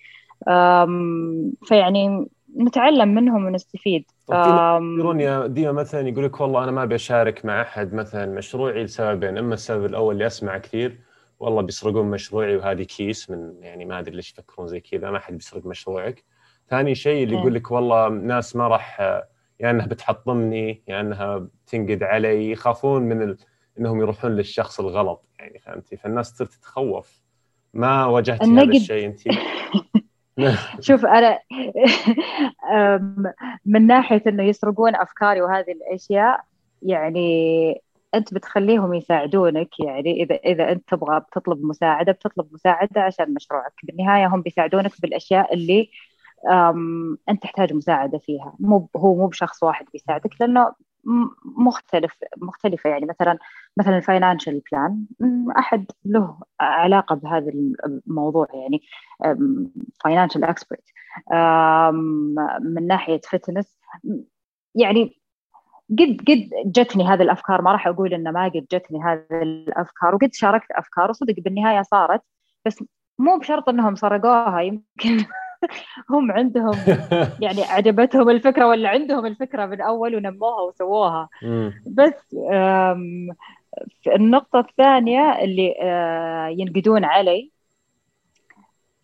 فيعني نتعلم منهم ونستفيد. يقولون يا ديما مثلا يقول لك والله أنا ما ابي اشارك مع أحد مثلا مشروعي لسببين إما السبب الأول اللي أسمع كثير والله بيسرقون مشروعي وهذه كيس من يعني ما أدري ليش يفكرون زي كذا ما حد بيسرق مشروعك. ثاني شيء اللي يقول لك والله ناس ما راح يا يعني إنها بتحطمني يا يعني إنها بتنقد علي يخافون من ال... إنهم يروحون للشخص الغلط يعني فهمتي؟ فالناس تصير تتخوف. ما واجهتي هذا الشيء انت شوف أنا من ناحية إنه يسرقون أفكاري وهذه الأشياء يعني أنت بتخليهم يساعدونك يعني إذا إذا أنت تبغى بتطلب مساعدة بتطلب مساعدة عشان مشروعك. بالنهاية هم بيساعدونك بالأشياء اللي أنت تحتاج مساعدة فيها. مو هو مو بشخص واحد بيساعدك لأنه مختلف مختلفة. يعني مثلا مثلا ال financial plan أحد له علاقة بهذا الموضوع يعني financial expert من ناحية fitness يعني قد قد جتني هذه الأفكار ما راح أقول إنه ما قد جتني هذه الأفكار وقد شاركت أفكار وصدق بالنهاية صارت بس مو بشرط إنهم سرقوها يمكن هم عندهم يعني عجبتهم الفكرة ولا عندهم الفكرة من أول ونموها وسووها. بس النقطة الثانية اللي ينقدون علي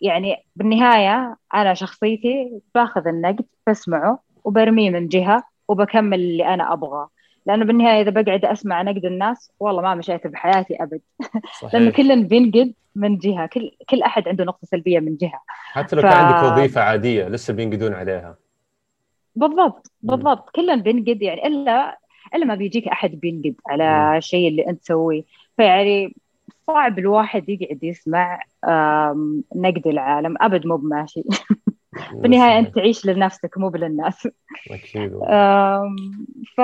يعني بالنهاية أنا شخصيتي باخذ النقد بسمعه وبرميه من جهة وبكمل اللي أنا أبغاه. لأنه بالنهاية إذا بقعد أسمع نقد الناس والله ما مشيت بحياتي أبد. لأنه كل بينقد من جهة كل كل أحد عنده نقطة سلبية من جهة. حتى لو ف... كان عندك وظيفة عادية لسه بينقدون عليها. بالضبط بالضبط. كلنا بينقد يعني إلا إلا ما بيجيك أحد بينقد على الشيء اللي أنت تسويه. فيعني صعب الواحد يقعد يسمع نقد العالم. أبد مو بماشي. بالنهاية أنت تعيش لنفسك مو للناس. أكيد ف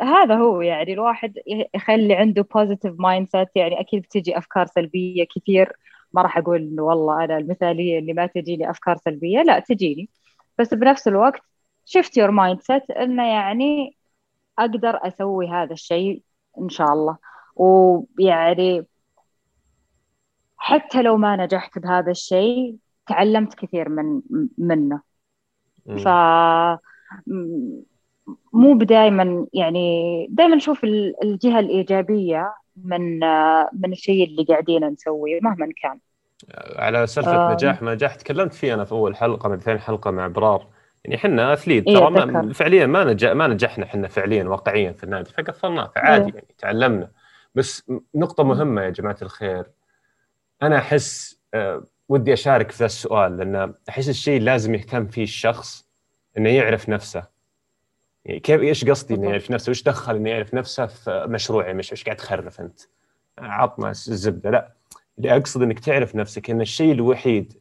هذا هو يعني الواحد يخلي عنده positive mindset يعني أكيد بتجي أفكار سلبية كثير. ما راح أقول إنه والله أنا المثالية اللي ما تجيني أفكار سلبية. لا تجيني. بس بنفس الوقت shift your mindset إنه يعني أقدر أسوي هذا الشيء إن شاء الله. ويعني حتى لو ما نجحت بهذا الشيء تعلمت كثير من منه. ف مو بدائما يعني دائما نشوف الجهة الإيجابية من من الشيء اللي قاعدين نسويه مهما كان. على سالفة آه. نجاح ما نجاح تكلمت فيه أنا في أول حلقة من ثاني حلقة مع إبرار. يعني إحنا اثليت إيه ترى ما فعليا ما نجح ما نجحنا إحنا فعليا واقعيا في النادي فقفلناه فعادي إيه. يعني تعلمنا. بس نقطة مهمة يا جماعة الخير. أنا أحس أه ودي أشارك في ذا السؤال لأن أحس الشيء لازم يهتم فيه الشخص إنه يعرف نفسه يعني كيف إيش قصدي إنه يعرف نفسه؟ وش دخل إنه يعرف نفسه في مشروعي مش إيش قاعد تخرف أنت؟ عطنا الزبدة لا اللي أقصد إنك تعرف نفسك إن الشيء الوحيد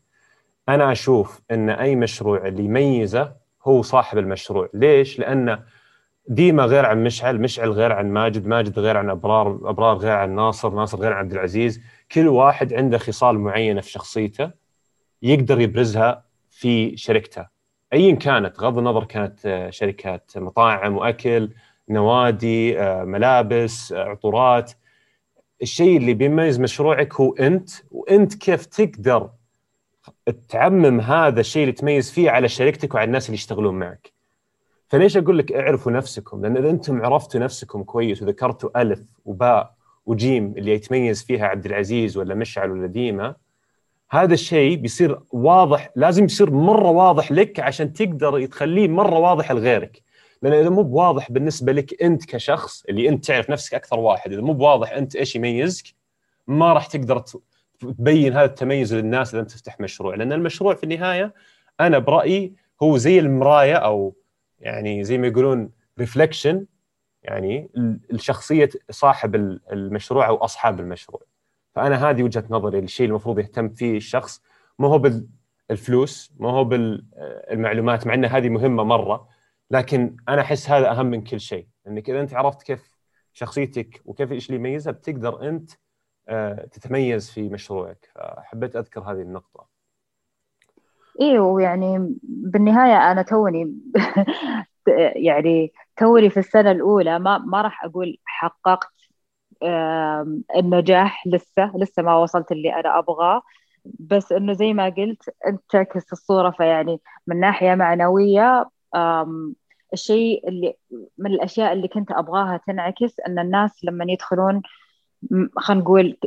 أنا أشوف إن أي مشروع اللي يميزه هو صاحب المشروع، ليش؟ لأن ديما غير عن مشعل، مشعل غير عن ماجد، ماجد غير عن أبرار، أبرار غير عن ناصر، ناصر غير عن عبد العزيز، كل واحد عنده خصال معينة في شخصيته يقدر يبرزها في شركته. ايا كانت غض النظر كانت آه، شركات مطاعم وأكل نوادي آه، ملابس آه، عطورات. الشيء اللي بيميز مشروعك هو أنت وأنت كيف تقدر تعمم هذا الشيء اللي تميز فيه على شركتك وعلى الناس اللي يشتغلون معك. فليش أقول لك اعرفوا نفسكم؟ لأن إذا أنتم عرفتوا نفسكم كويس وذكرتوا ألف وباء وجيم اللي يتميز فيها عبد العزيز ولا مشعل ولا ديما هذا الشيء بيصير واضح لازم يصير مرة واضح لك عشان تقدر تخليه مرة واضح لغيرك. لأن إذا مو بواضح بالنسبة لك أنت كشخص اللي أنت تعرف نفسك أكثر واحد إذا مو بواضح أنت إيش يميزك ما راح تقدر تبين هذا التميز للناس إذا أنت تفتح مشروع. لأن المشروع في النهاية أنا برأيي هو زي المراية أو يعني زي ما يقولون ريفلكشن يعني الشخصية صاحب المشروع أو أصحاب المشروع. فأنا هذه وجهة نظري الشيء المفروض يهتم فيه الشخص ما هو بالفلوس ما هو بالمعلومات مع إن هذه مهمة مرة لكن أنا أحس هذا أهم من كل شيء. إنك إذا أنت عرفت كيف شخصيتك وكيف إيش اللي يميزها بتقدر أنت آه، تتميز في مشروعك. فحبيت أذكر هذه النقطة. أيوه يعني بالنهاية أنا توني يعني توني في السنة الأولى ما ما راح أقول حققت النجاح لسه لسه ما وصلت اللي أنا أبغاه. بس إنه زي ما قلت أنت تعكس الصورة فيعني من ناحية معنوية الشيء اللي من الأشياء اللي كنت أبغاها تنعكس إن الناس لما يدخلون خلينا نقول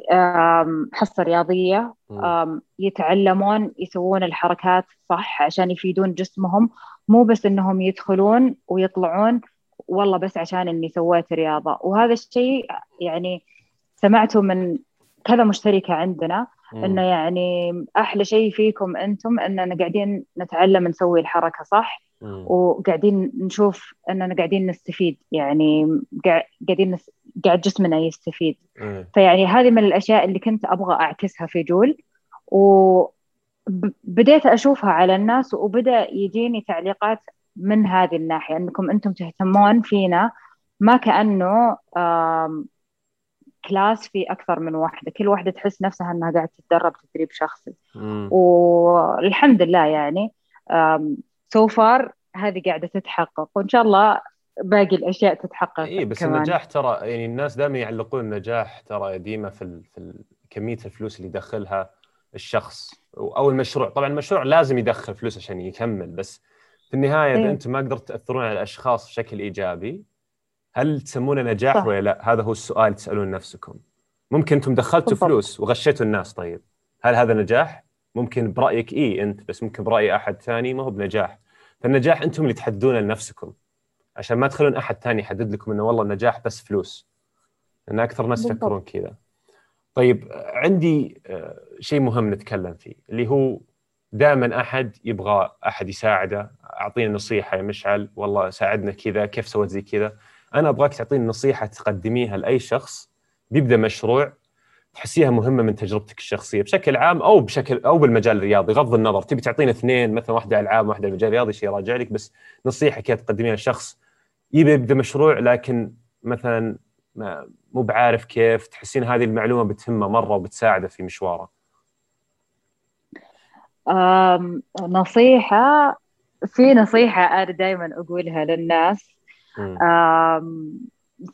حصة رياضية يتعلمون يسوون الحركات صح عشان يفيدون جسمهم. مو بس إنهم يدخلون ويطلعون والله بس عشان إني سويت رياضة. وهذا الشيء يعني سمعته من كذا مشتركة عندنا إنه يعني أحلى شيء فيكم أنتم إننا قاعدين نتعلم نسوي الحركة صح. وقاعدين نشوف إننا قاعدين نستفيد يعني قاعدين نس... قاعد جسمنا يستفيد. فيعني هذه من الأشياء اللي كنت أبغى أعكسها في جول وبديت أشوفها على الناس وبدأ يجيني تعليقات من هذه الناحية إنكم أنتم تهتمون فينا ما كأنه class في أكثر من واحدة. كل واحدة تحس نفسها إنها قاعدة تتدرب تدريب شخصي. والحمد لله يعني so far هذه قاعدة تتحقق وإن شاء الله باقي الأشياء تتحقق اي بس كمان. النجاح ترى يعني الناس دائما يعلقون النجاح ترى ديما في ال في ال كمية الفلوس اللي يدخلها الشخص أو المشروع طبعا المشروع لازم يدخل فلوس عشان يكمل بس في النهاية إذا إيه. أنتم ما قدرتوا تأثرون على الأشخاص بشكل إيجابي هل تسمونه نجاح صح. ولا لا؟ هذا هو السؤال تسألون نفسكم. ممكن أنتم دخلتوا بالضبط. فلوس وغشيتوا الناس طيب. هل هذا نجاح؟ ممكن برأيك اي أنت بس ممكن برأي أحد ثاني ما هو بنجاح. فالنجاح أنتم اللي تحددونه لنفسكم. عشان ما تخلون أحد ثاني يحدد لكم إنه والله النجاح بس فلوس. لأن أكثر ناس يفكرون كذا. طيب عندي آه، شيء مهم نتكلم فيه اللي هو دائما أحد يبغى أحد يساعده اعطينا نصيحة يا مشعل والله ساعدنا كذا كيف سويت زي كذا أنا أبغاك تعطيني نصيحة تقدميها لأي شخص بيبدأ مشروع تحسيها مهمة من تجربتك الشخصية بشكل عام أو بشكل أو بالمجال الرياضي غض النظر تبي تعطينا اثنين مثلا واحدة العاب واحدة المجال الرياضي شيء راجع لك بس نصيحه كذا تقدميها لشخص يبي يبدأ مشروع لكن مثلا مو بعارف كيف تحسين هذه المعلومة بتهمه مرة وبتساعده في مشواره. نصيحة في نصيحة أنا دائما أقولها للناس.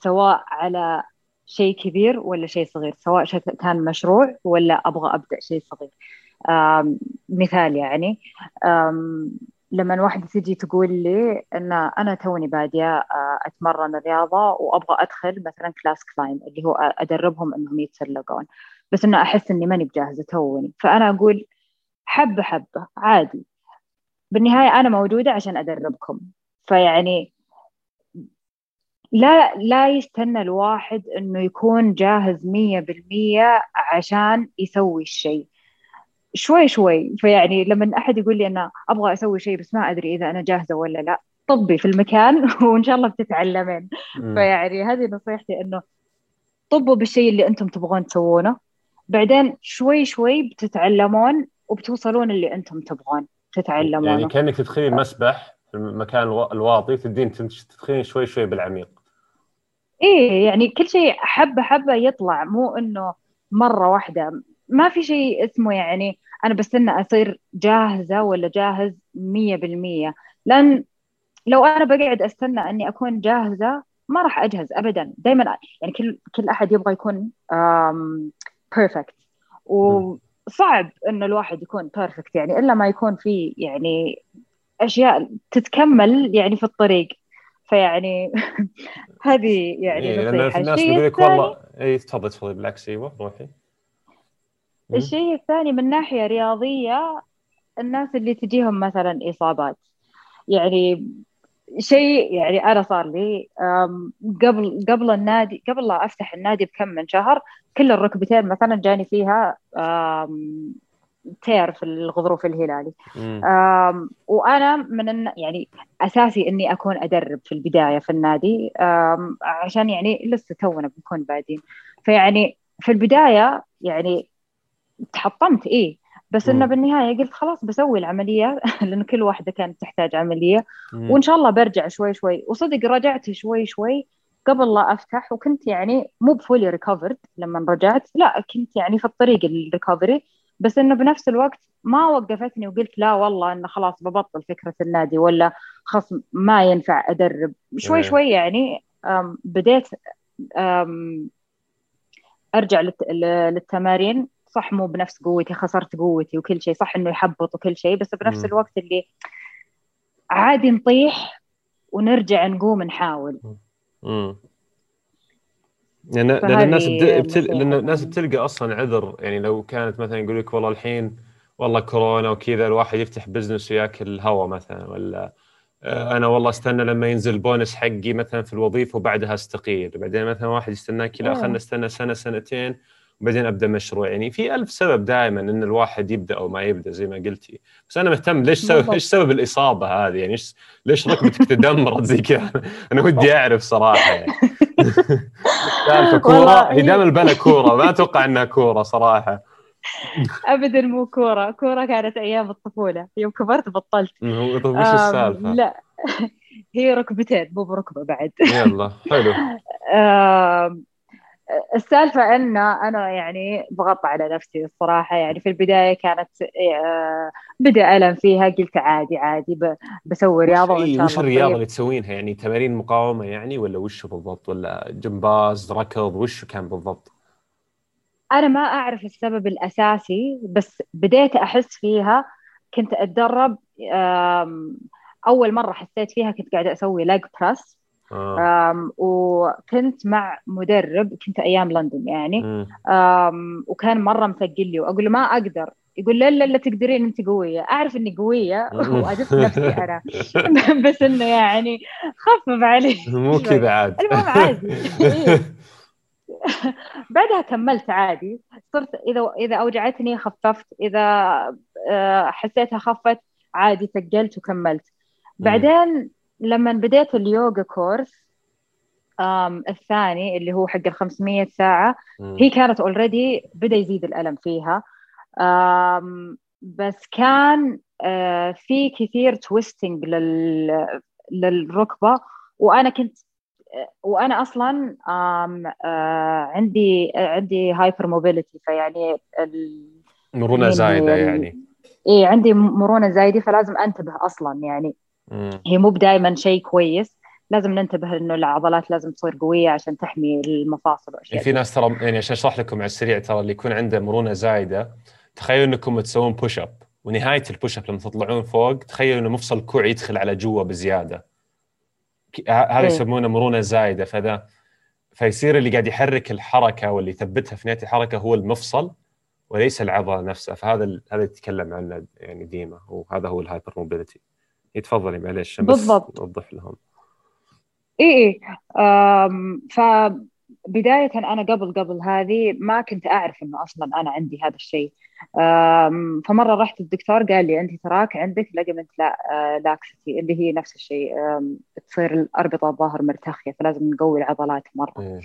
سواء على شيء كبير ولا شيء صغير سواء كان مشروع ولا أبغى أبدأ شيء صغير. مثال يعني. لما واحدة تجي تقول لي إن أنا توني بادية أتمرن الرياضه وأبغى أدخل مثلا class climb اللي هو أدربهم إنهم يتسلقون. بس إنه أحس إني ماني بجاهزة توني. فأنا أقول حبة حبة عادي. بالنهاية أنا موجودة عشان أدربكم. فيعني لا لا يستنى الواحد إنه يكون جاهز مية بالمية عشان يسوي الشيء. شوي شوي. فيعني لما أحد يقول لي أنا أبغى أسوي شيء بس ما أدري إذا أنا جاهزة ولا لا طبي في المكان وإن شاء الله بتتعلمين. فيعني هذه نصيحتي إنه طبوا بالشيء اللي أنتم تبغون تسوونه. بعدين شوي شوي بتتعلمون وبتوصلون اللي أنتم تبغون تتعلمونه. يعني كأنك تدخلين مسبح في المكان الواطي تدين تدخلين شوي شوي بالعميق. إيه يعني كل شيء حبة حبة يطلع مو إنه مرة واحدة. ما في شيء اسمه يعني أنا بستنى أصير جاهزة ولا جاهز مية بالمية. لأن لو أنا بقعد أستنى إني أكون جاهزة ما راح أجهز ابدا. دائما يعني كل كل أحد يبغى يكون perfect وصعب إنه الواحد يكون perfect يعني إلا ما يكون في يعني أشياء تتكمل يعني في الطريق. فيعني هذه يعني إيه لأن في الناس بيقول لك والله اي تفضل تفضل بالعكس أيوه روحي. الشيء الثاني من ناحية رياضية الناس اللي تجيهم مثلا إصابات. يعني شيء يعني أنا صار لي قبل قبل النادي قبل لا أفتح النادي بكم من شهر كل الركبتين مثلا جاني فيها تير في الغضروف الهلالي. وأنا من. يعني أساسي إني أكون أدرب في البداية في النادي عشان يعني لسه تونا بنكون بادين. فيعني في البداية يعني تحطمت إيه بس إنه بالنهاية قلت خلاص بسوي العملية لأنه كل واحدة كانت تحتاج عملية. مم. وإن شاء الله برجع شوي شوي. وصدق رجعت شوي شوي قبل لا أفتح وكنت يعني مو بفولي ريكفرد لما رجعت لا كنت يعني في الطريق الريكفري بس إنه بنفس الوقت ما وقفتني وقلت لا والله إنه خلاص ببطل فكرة النادي ولا خلاص ما ينفع أدرب. شوي إيه. شوي يعني بديت أرجع للتمارين. صح مو بنفس قوتي خسرت قوتي وكل شيء صح إنه يحبط وكل شيء بس بنفس الوقت اللي عادي نطيح ونرجع نقوم نحاول. يعني لأن الناس بتل... لأن الناس بتلقى أصلا عذر. يعني لو كانت مثلا يقول لك والله الحين والله كورونا وكذا الواحد يفتح business وياكل هوا مثلا ولا آه، أنا والله أستنى لما ينزل البونس حقي مثلا في الوظيفة وبعدها أستقيل. بعدين مثلا واحد يستناك لا خلنا نستنى سنة سنتين وبعدين أبدأ مشروع. يعني في ألف سبب دائما إن الواحد يبدأ أو ما يبدأ زي ما قلتي. بس أنا مهتم ليش سبب إيش سبب الإصابة هذه؟ يعني إيش ليش ركبتك تدمرت زي كذا؟ أنا ودي أعرف صراحة يعني. سالفة كورة هي دائما البلا كورة ما أتوقع إنها كورة صراحة. ابدا مو كورة. كورة كانت أيام الطفولة. يوم كبرت بطلت. طيب وش السالفة؟ لا. هي ركبتين مو بركبة بعد. يلا حلو. السالفة أن أنا يعني ضغطت على نفسي الصراحة يعني في البداية كانت آه، بدأ ألم فيها قلت عادي عادي بسوي رياضة وإن شاء وش الرياضة اللي تسوينها؟ يعني تمارين مقاومة يعني ولا وش بالضبط؟ ولا جمباز ركض وش كان بالضبط؟ أنا ما أعرف السبب الأساسي بس بديت أحس فيها كنت أتدرب أول مرة حسيت فيها كنت قاعدة أسوي لاج بريس آه. وكنت مع مدرب كنت أيام لندن يعني. وكان مرة مثقل لي وأقول له ما أقدر. يقول لا لا لا تقدرين أنت قوية. أعرف إني قوية وادف نفسي أنا. بس إنه يعني خفف علي. مو كذا عاد. المهم عادي. إيه. بعدها كملت عادي. صرت إذا إذا أوجعتني خففت إذا آه، حسيتها خفت عادي ثقلت وكملت. بعدين لما بديت اليوغا course آم الثاني اللي هو حق ال 500 ساعة مم. هي كانت already بدأ يزيد الألم فيها. آم بس كان آه في كثير twisting لل للركبة. وأنا كنت وأنا أصلا آم آه عندي عندي hypermobility فيعني مرونة زايدة يعني. اي عندي مرونة زايدة فلازم أنتبه أصلا يعني. هي مو دائما شيء كويس. لازم ننتبه إنه العضلات لازم تصير قوية عشان تحمي المفاصل وأشياء يعني في ناس ترى يعني عشان أشرح لكم على السريع ترى اللي يكون عنده مرونة زايدة تخيلوا إنكم تسوون push up ونهاية ال push up لما تطلعون فوق تخيلوا إنه مفصل الكوع يدخل على جوا بزيادة. هذا إيه. يسمونه مرونة زايدة. فذا فيصير اللي قاعد يحرك الحركة واللي يثبتها في نهاية الحركة هو المفصل وليس العضلة نفسها. فهذا هذا يتكلم عنه يعني ديما. وهذا هو ال hypermobility تفضلي معلش بالضبط. نوضح لهم. اي اي فبداية أنا قبل قبل هذه ما كنت أعرف إنه أصلا أنا عندي هذا الشيء. فمرة رحت الدكتور قال لي أنت تراك عندك؟ ligament la laxity اللي هي نفس الشيء. تصير الأربطة الظاهر مرتخية فلازم نقوي العضلات مرة. إيه.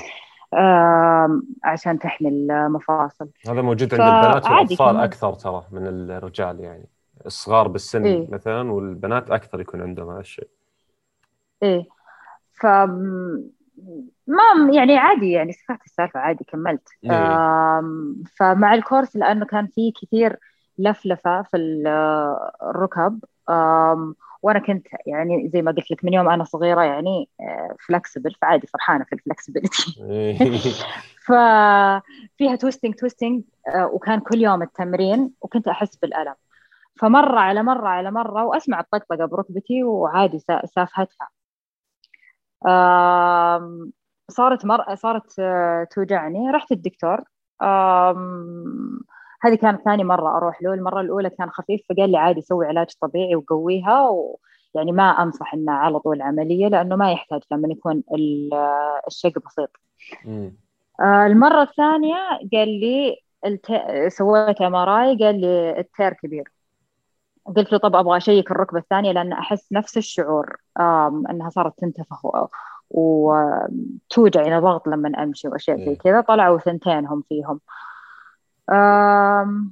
عشان تحمي المفاصل. هذا موجود عند البنات والأطفال أكثر ترى من الرجال يعني. الصغار بالسن إيه؟ مثلا والبنات أكثر يكون عندهم هذا الشيء إيه ف ما يعني عادي يعني سمعت السالفة عادي كملت إيه؟ فمع الكورس لأنه كان في كثير لفلفة في الركب وأنا كنت يعني زي ما قلت لك من يوم أنا صغيرة يعني flexible آه، فعادي فرحانة في ال flexibility إيه. ففيها twisting twisting وكان كل يوم التمرين وكنت أحس بالألم فمرة على مرة على مرة وأسمع الطقطقة بركبتي وعادي سافهتها صارت مر... صارت آه، توجعني. رحت الدكتور. هذه كانت ثاني مرة أروح له. المرة الأولى كان خفيف فقال لي عادي سوي علاج طبيعي وقويها و... يعني ما أنصح إنه على طول عملية لأنه ما يحتاج لما يكون الشق بسيط. آه المرة الثانية قال لي الت... سويت MRI قال لي ال tear كبير. قلت له طب أبغى أشيك الركبة الثانية لأن أحس نفس الشعور إنها صارت تنتفخ وتوجعني ضغط لما أمشي وأشياء زي كذا. طلعوا ثنتين هم فيهم.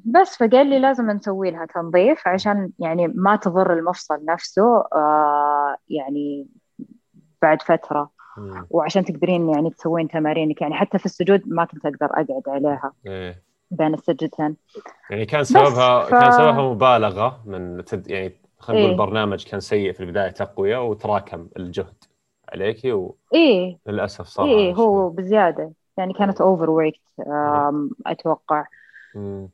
بس فقال لي لازم نسوي لها تنظيف عشان يعني ما تضر المفصل نفسه يعني بعد فترة. وعشان تقدرين يعني تسوين تمارينك يعني حتى في السجود ما كنت أقدر أقعد عليها. إيه. بين السجدتين. يعني كان سببها ف... كان سببها مبالغة من تد... يعني خلينا نقول إيه؟ برنامج كان سيء في البداية تقوية وتراكم الجهد عليكي و إيه؟ للأسف صار إيه هو بزيادة. يعني كانت overweight أتوقع. مم.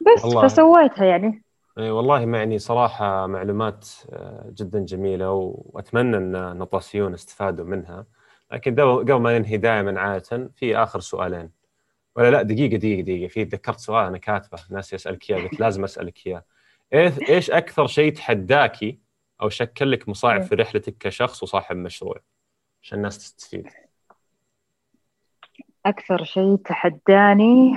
بس والله. فسويتها يعني. اي والله يعني صراحة معلومات آه، جدا جميلة وأتمنى أن الناس يعني استفادوا منها. لكن قبل ما ننهي دائما عادة في آخر سؤالين. ولا لا دقيقة دقيقة دقيقة. في تذكرت سؤال أنا كاتبه ناس اسالك إياه قلت لازم أسألك إياه. إيش أكثر شيء تحداكي أو شكل لك مصاعب في رحلتك كشخص وصاحب مشروع؟ عشان الناس تستفيد. أكثر شيء تحداني؟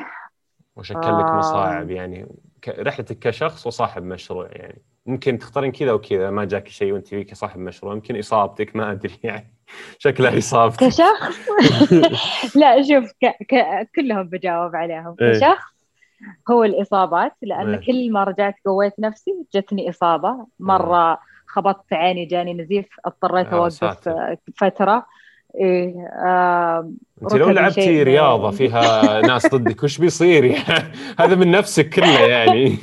وشكل لك مصاعب يعني. رحلتك كشخص وصاحب مشروع يعني. ممكن تختارين كذا وكذا ما جاك شيء وانت كصاحب مشروع يمكن إصابتك ما أدري يعني. شكلها اصابتك كشخص لا شوف ك... ك... كلهم بجاوب عليهم إيه؟ كشخص هو الإصابات لأن إيه؟ كل ما رجعت قويت نفسي جتني إصابة مرة إيه. خبطت عيني جاني نزيف اضطريت أوقف فترة إيه آه انت لو لعبتي رياضة فيها ناس ضدك وش بيصير يعني؟ هذا من نفسك كله يعني.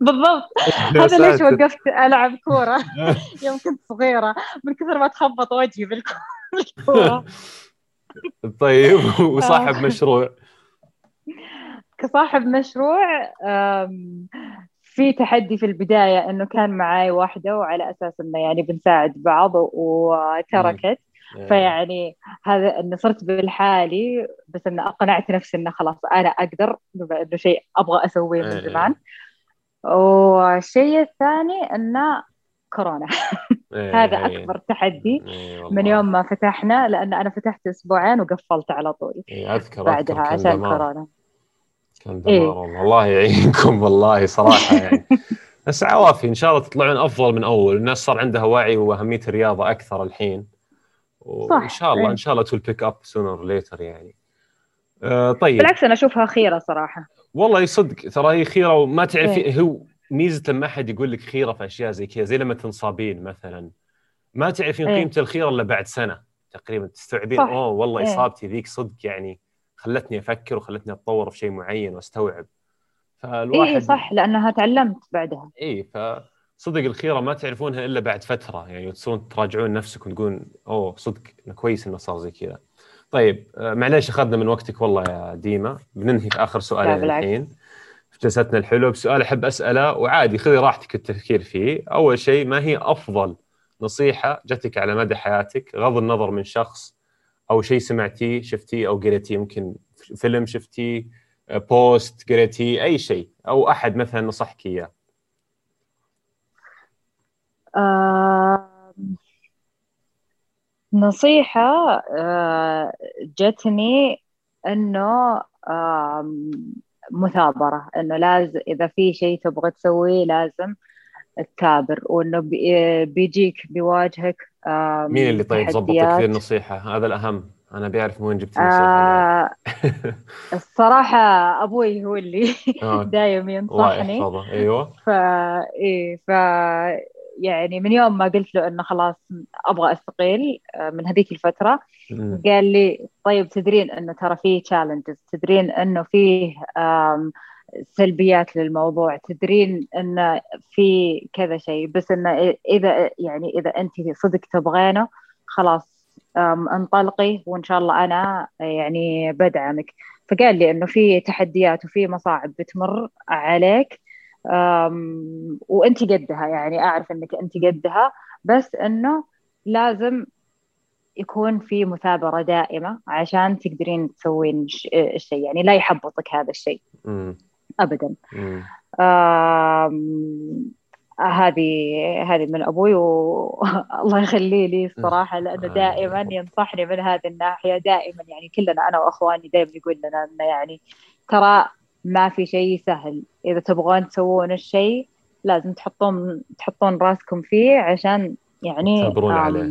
بالضبط. هذا ليش وقفت ألعب كورة؟ يوم كنت صغيرة. من كثر ما تخبط وجهي بالكورة. طيب وصاحب مشروع؟ كصاحب مشروع في تحدي في البداية إنه كان معي واحدة وعلى أساس إنه يعني بنساعد بعض وتركت. فيعني هذا انه صرت بالحالي بس انه أقنعت نفسي انه خلاص أنا أقدر إنه شيء أبغى أسويه من إيه. زمان. والشيء الثاني انه كورونا. هذا أكبر تحدي من يوم ما فتحنا لأن أنا فتحت أسبوعين وقفلت على طول. أذكر بعدها أذكر عشان كورونا. كان دمار إيه؟ الله يعينكم والله صراحة يعني. بس عوافي إن شاء الله تطلعون أفضل من أول الناس صار عندها وعي وأهمية الرياضة أكثر الحين. وإن شاء الله إيه. إن شاء الله it will pick up sooner later يعني آه طيب بالعكس أنا أشوفها خيرة صراحة والله صدق ترى هي خيرة وما تعرفي إيه. هو ميزه لما احد يقول لك خيرة في أشياء زي كذا زي لما تنصابين مثلا ما تعرفين إيه. قيمه الخيرة إلا بعد سنة تقريبا تستوعبين أوه والله إيه. إصابتي ذيك صدق يعني خلتني أفكر وخلتني أتطور في شيء معين وأستوعب فالواحد اي صح لأنها تعلمت بعدها اي ف صدق الخيرة ما تعرفونها إلا بعد فترة يعني تصيرون تراجعون نفسكم وتقولون أوه صدق كويس إنه صار زي كذا. طيب آه، معليش أخذنا من وقتك والله يا ديما. بننهي في آخر سؤالين الحين. في جلستنا الحلوه بسؤال أحب أسأله وعادي خذي راحتك التفكير فيه، أول شيء ما هي أفضل نصيحة جتك على مدى حياتك؟ غض النظر من شخص أو شيء سمعتيه شفتيه أو قريتيه ممكن فيلم شفتيه بوست قريتيه أي شيء أو أحد مثلا نصحك إياه. نصيحة جتني إنه مثابرة إنه لازم إذا في شيء تبغى تسويه لازم تثابر وإنه بيجيك بيواجهك مين اللي طيب ضبطك في النصيحة؟ هذا الأهم. أنا بيعرف من وين جبت النصيحة آه الصراحة أبوي هو اللي دايم ينصحني. الله يحفظه أيوه. فا إيه ف يعني من يوم ما قلت له إنه خلاص أبغى أستقيل آه، من هذيك الفترة قال لي طيب تدرين إنه ترى فيه تشالنجز تدرين إنه فيه سلبيات للموضوع تدرين إنه في كذا شيء. بس إنه إذا يعني إذا أنت صدق تبغينه خلاص انطلقي وإن شاء الله أنا يعني بدعمك. فقال لي إنه في تحديات وفي مصاعب بتمر عليك. وأنت قدها يعني أعرف إنك أنت قدها بس إنه لازم يكون في مثابرة دائمة عشان تقدرين تسوين الشيء يعني لا يحبطك هذا الشيء ابدا. هذه هذه من أبوي والله يخليه لي الصراحة لأنه دائما ينصحني من هذه الناحية دائما يعني كلنا أنا وأخواني دائما يقول لنا إنه يعني ترى ما في شيء سهل. إذا تبغون تسوون الشيء لازم تحطون تحطون راسكم فيه عشان يعني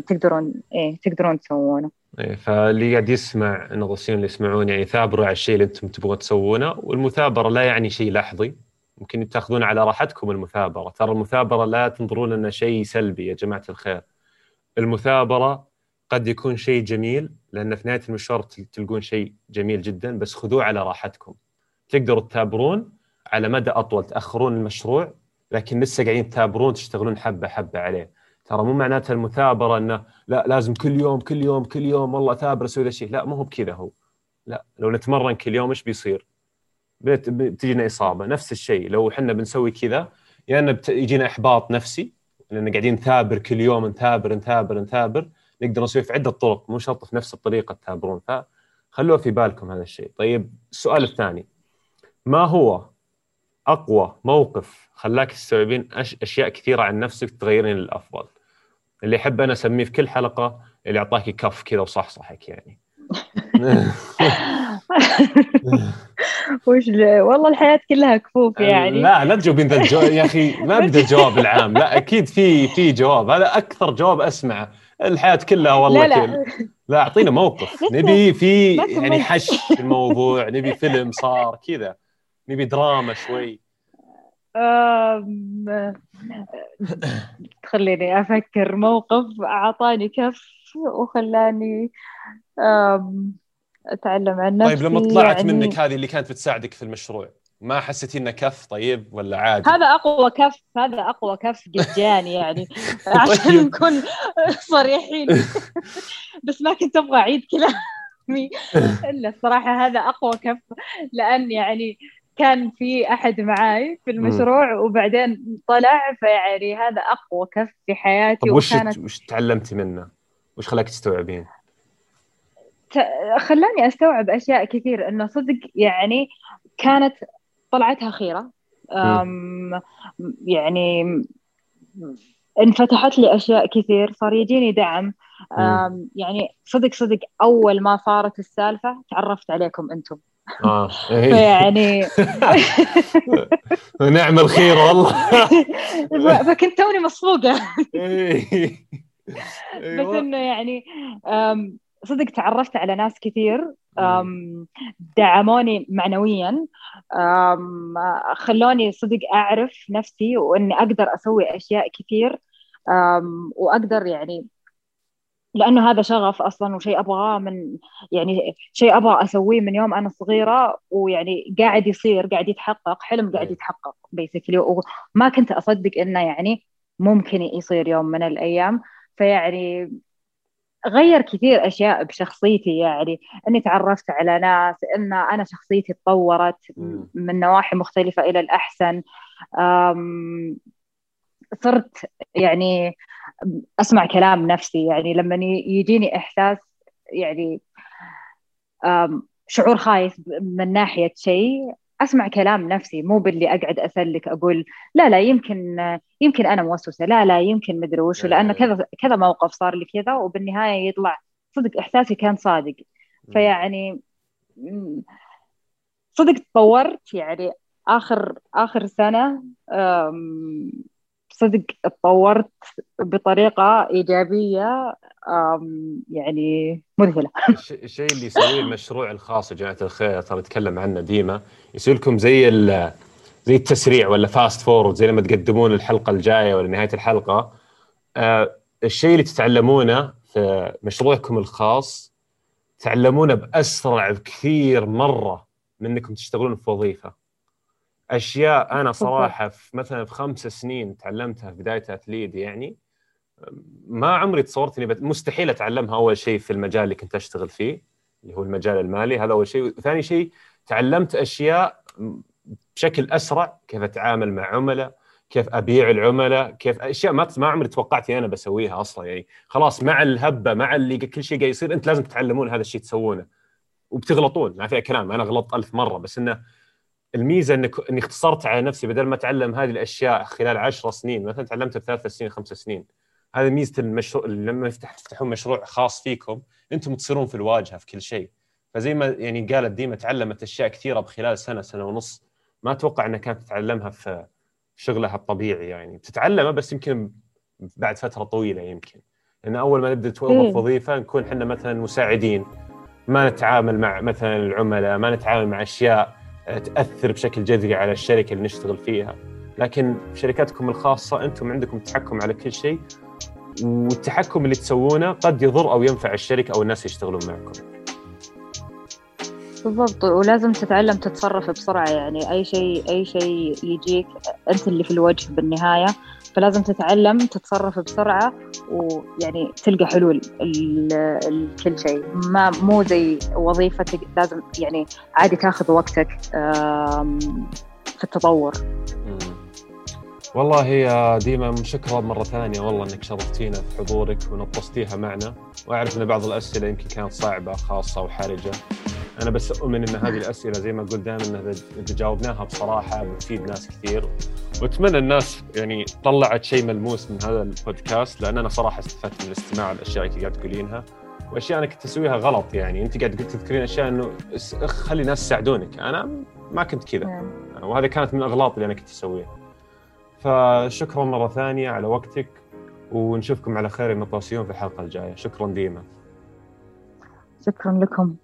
تقدرون إيه تقدرون تسوونه. إيه فاللي قاعد يسمع النغصين اللي يسمعون يعني ثابروا على الشيء اللي أنتم تبغون تسوونه. والمثابرة لا يعني شيء لحظي. ممكن تاخذون على راحتكم المثابرة. ترى المثابرة لا تنظرون انه شيء سلبي يا جماعة الخير. المثابرة قد يكون شيء جميل لأن في نهايه المشوار تلقون شيء جميل جدا بس خذوه على راحتكم. تقدروا تثابرون على مدى أطول تأخرون المشروع لكن لسه قاعدين تثابرون تشتغلون حبة حبة عليه. ترى مو معناتها المثابرة إنه لا لازم كل يوم كل يوم كل يوم والله ثابر أسوي ذا الشيء. لا مو هو بكذا هو. لا لو نتمرن كل يوم إيش بيصير؟ بتجينا إصابة. نفس الشيء لو إحنا بنسوي كذا يا يعني ان يجينا إحباط نفسي لأن قاعدين نثابر كل يوم نثابر نثابر نثابر نقدر نسوي في عدة طرق مو شرط في نفس الطريقة تثابرون. فخلوها في بالكم هذا الشيء. طيب السؤال الثاني. ما هو أقوى موقف خلاك تستوعبين أشياء كثيرة عن نفسك تغيرين للافضل اللي احب أنا أسميه في كل حلقة اللي اعطاك كف كذا وصحصحك يعني. وش والله الحياة كلها كفوف يعني. لا لا تجاوبين ذا الجواب يا أخي ما بدي الجواب العام. لا أكيد في في جواب. هذا أكثر جواب اسمعه الحياة كلها والله لا لا, لا أعطينا موقف. نبي في يعني حش في الموضوع نبي فيلم صار كذا. نبي دراما شوي. خليني أفكر موقف. أعطاني كف وخلاني أتعلم عن نفسي طيب لما طلعت يعني... منك هذه اللي كانت بتساعدك في المشروع ما حسيتي إنه كف طيب ولا عادي؟ هذا أقوى كف هذا أقوى كف قد جاني يعني. عشان طيب. نكون صريحين. بس ما كنت أبغى أعيد كلامي. إلا الصراحه هذا أقوى كف لأن يعني كان في أحد معاي في المشروع وبعدين طلع فيعني هذا أقوى كف في حياتي وش وكانت وش تعلمتي منه؟ وش خلاك تستوعبين؟ خلاني أستوعب أشياء كثير إنه صدق يعني كانت طلعتها خيرة. يعني انفتحت لي أشياء كثير صار يجيني دعم. يعني صدق صدق أول ما صارت السالفة تعرفت عليكم أنتم. آه إيه. فيعني نعم الخير والله. فكنت توني مصفوقة. إيه. بس إنه يعني صدق تعرفت على ناس كثير دعموني معنويا. خلوني صدق أعرف نفسي وإني أقدر أسوي أشياء كثير. وأقدر يعني لأنه هذا شغف أصلا وشيء أبغاه من يعني شيء أبغى أسويه من يوم أنا صغيرة ويعني قاعد يصير قاعد يتحقق حلم قاعد يتحقق بيسكلي وما كنت أصدق إنه يعني ممكن يصير يوم من الأيام. فيعني غير كثير أشياء بشخصيتي يعني. إني تعرفت على ناس إن أنا شخصيتي تطورت من نواحي مختلفة إلى الأحسن. صرت يعني أسمع كلام نفسي يعني لما يجيني إحساس يعني شعور خايف من ناحية شيء أسمع كلام نفسي مو باللي أقعد أسلك أقول لا لا يمكن يمكن أنا موسوسة لا لا يمكن مدري وش لأنه كذا كذا موقف صار لي كذا وبالنهاية يطلع صدق إحساسي كان صادق. فيعني صدق تطورت يعني آخر آخر سنة صدق تطورت بطريقة إيجابية يعني مذهلة. الشيء اللي يسويه المشروع الخاص يا جماعة الخير ترى نتكلم عنه ديما يصير لكم زي زي التسريع ولا fast forward زي لما تقدمون الحلقة الجاية ولا نهاية الحلقة. آه الشيء اللي تتعلمونه في مشروعكم الخاص تعلمونه بأسرع بكثير مرة من إنكم تشتغلون في وظيفة. أشياء أنا صراحة في مثلا في خمس سنين تعلمتها في بداية أتليد يعني ما عمري تصورت إني مستحيل أتعلمها أول شيء في المجال اللي كنت أشتغل فيه اللي هو المجال المالي. هذا أول شيء. ثاني شيء تعلمت أشياء بشكل أسرع كيف أتعامل مع عملاء كيف أبيع العملاء كيف أشياء ما ما عمري توقعت أنا بسويها أصلا يعني. خلاص مع الهبة مع اللي كل شيء قاعد يصير أنت لازم تتعلمون هذا الشيء تسوونه وبتغلطون. ما فيها كلام أنا غلطت ألف مرة بس إنه الميزة انك إني اختصرت على نفسي بدل ما أتعلم هذه الأشياء خلال عشر سنين مثلا تعلمتها بثلاث سنين خمس سنين. هذا ميزة المشروع لما يفتح تفتحون مشروع خاص فيكم أنتم تصيرون في الواجهة في كل شيء. فزي ما يعني قالت ديما تعلمت أشياء كثيرة بخلال سنة سنة ونص. ما أتوقع إنها كانت تتعلمها في شغلها الطبيعي يعني. بتتعلمها بس يمكن بعد فترة طويلة يمكن. لأن أول ما نبدأ نتوظف وظيفة نكون إحنا مثلا مساعدين. ما نتعامل مع مثلا العملاء ما نتعامل مع أشياء تأثر بشكل جذري على الشركة اللي نشتغل فيها. لكن في شركاتكم الخاصة أنتم عندكم تحكم على كل شيء والتحكم اللي تسوونه قد يضر أو ينفع الشركة أو الناس يشتغلون معكم. بالضبط ولازم تتعلم تتصرف بسرعة يعني. أي شيء أي شيء يجيك أنت اللي في الوجه بالنهاية. فلازم تتعلم تتصرف بسرعة ويعني تلقى حلول لكل شيء. ما مو زي وظيفتك لازم يعني عادي تاخذ وقتك في التطور. والله يا ديما شكرا مرة ثانية والله إنك شرفتينا في حضورك ونطستيها معنا. وأعرف إن بعض الأسئلة يمكن كانت صعبة خاصة وحرجة. أنا بس أؤمن إن هذه الأسئلة زي ما قلت دائما إنها اذا جاوبناها بصراحة بتفيد ناس كثير. وأتمنى الناس يعني طلعت شيء ملموس من هذا البودكاست لأن أنا صراحة استفدت من الاستماع للاشياء اللي قاعد تقولينها. وأشياء أنا كنت أسويها غلط يعني. أنت قاعد تذكرين أشياء إنه خلي الناس يساعدونك. أنا ما كنت كذا. نعم. وهذه كانت من الأغلاط اللي أنا كنت أسويها. فشكرا مرة ثانية على وقتك ونشوفكم على خير يا في الحلقة الجاية. شكرا ديما. شكرا لكم.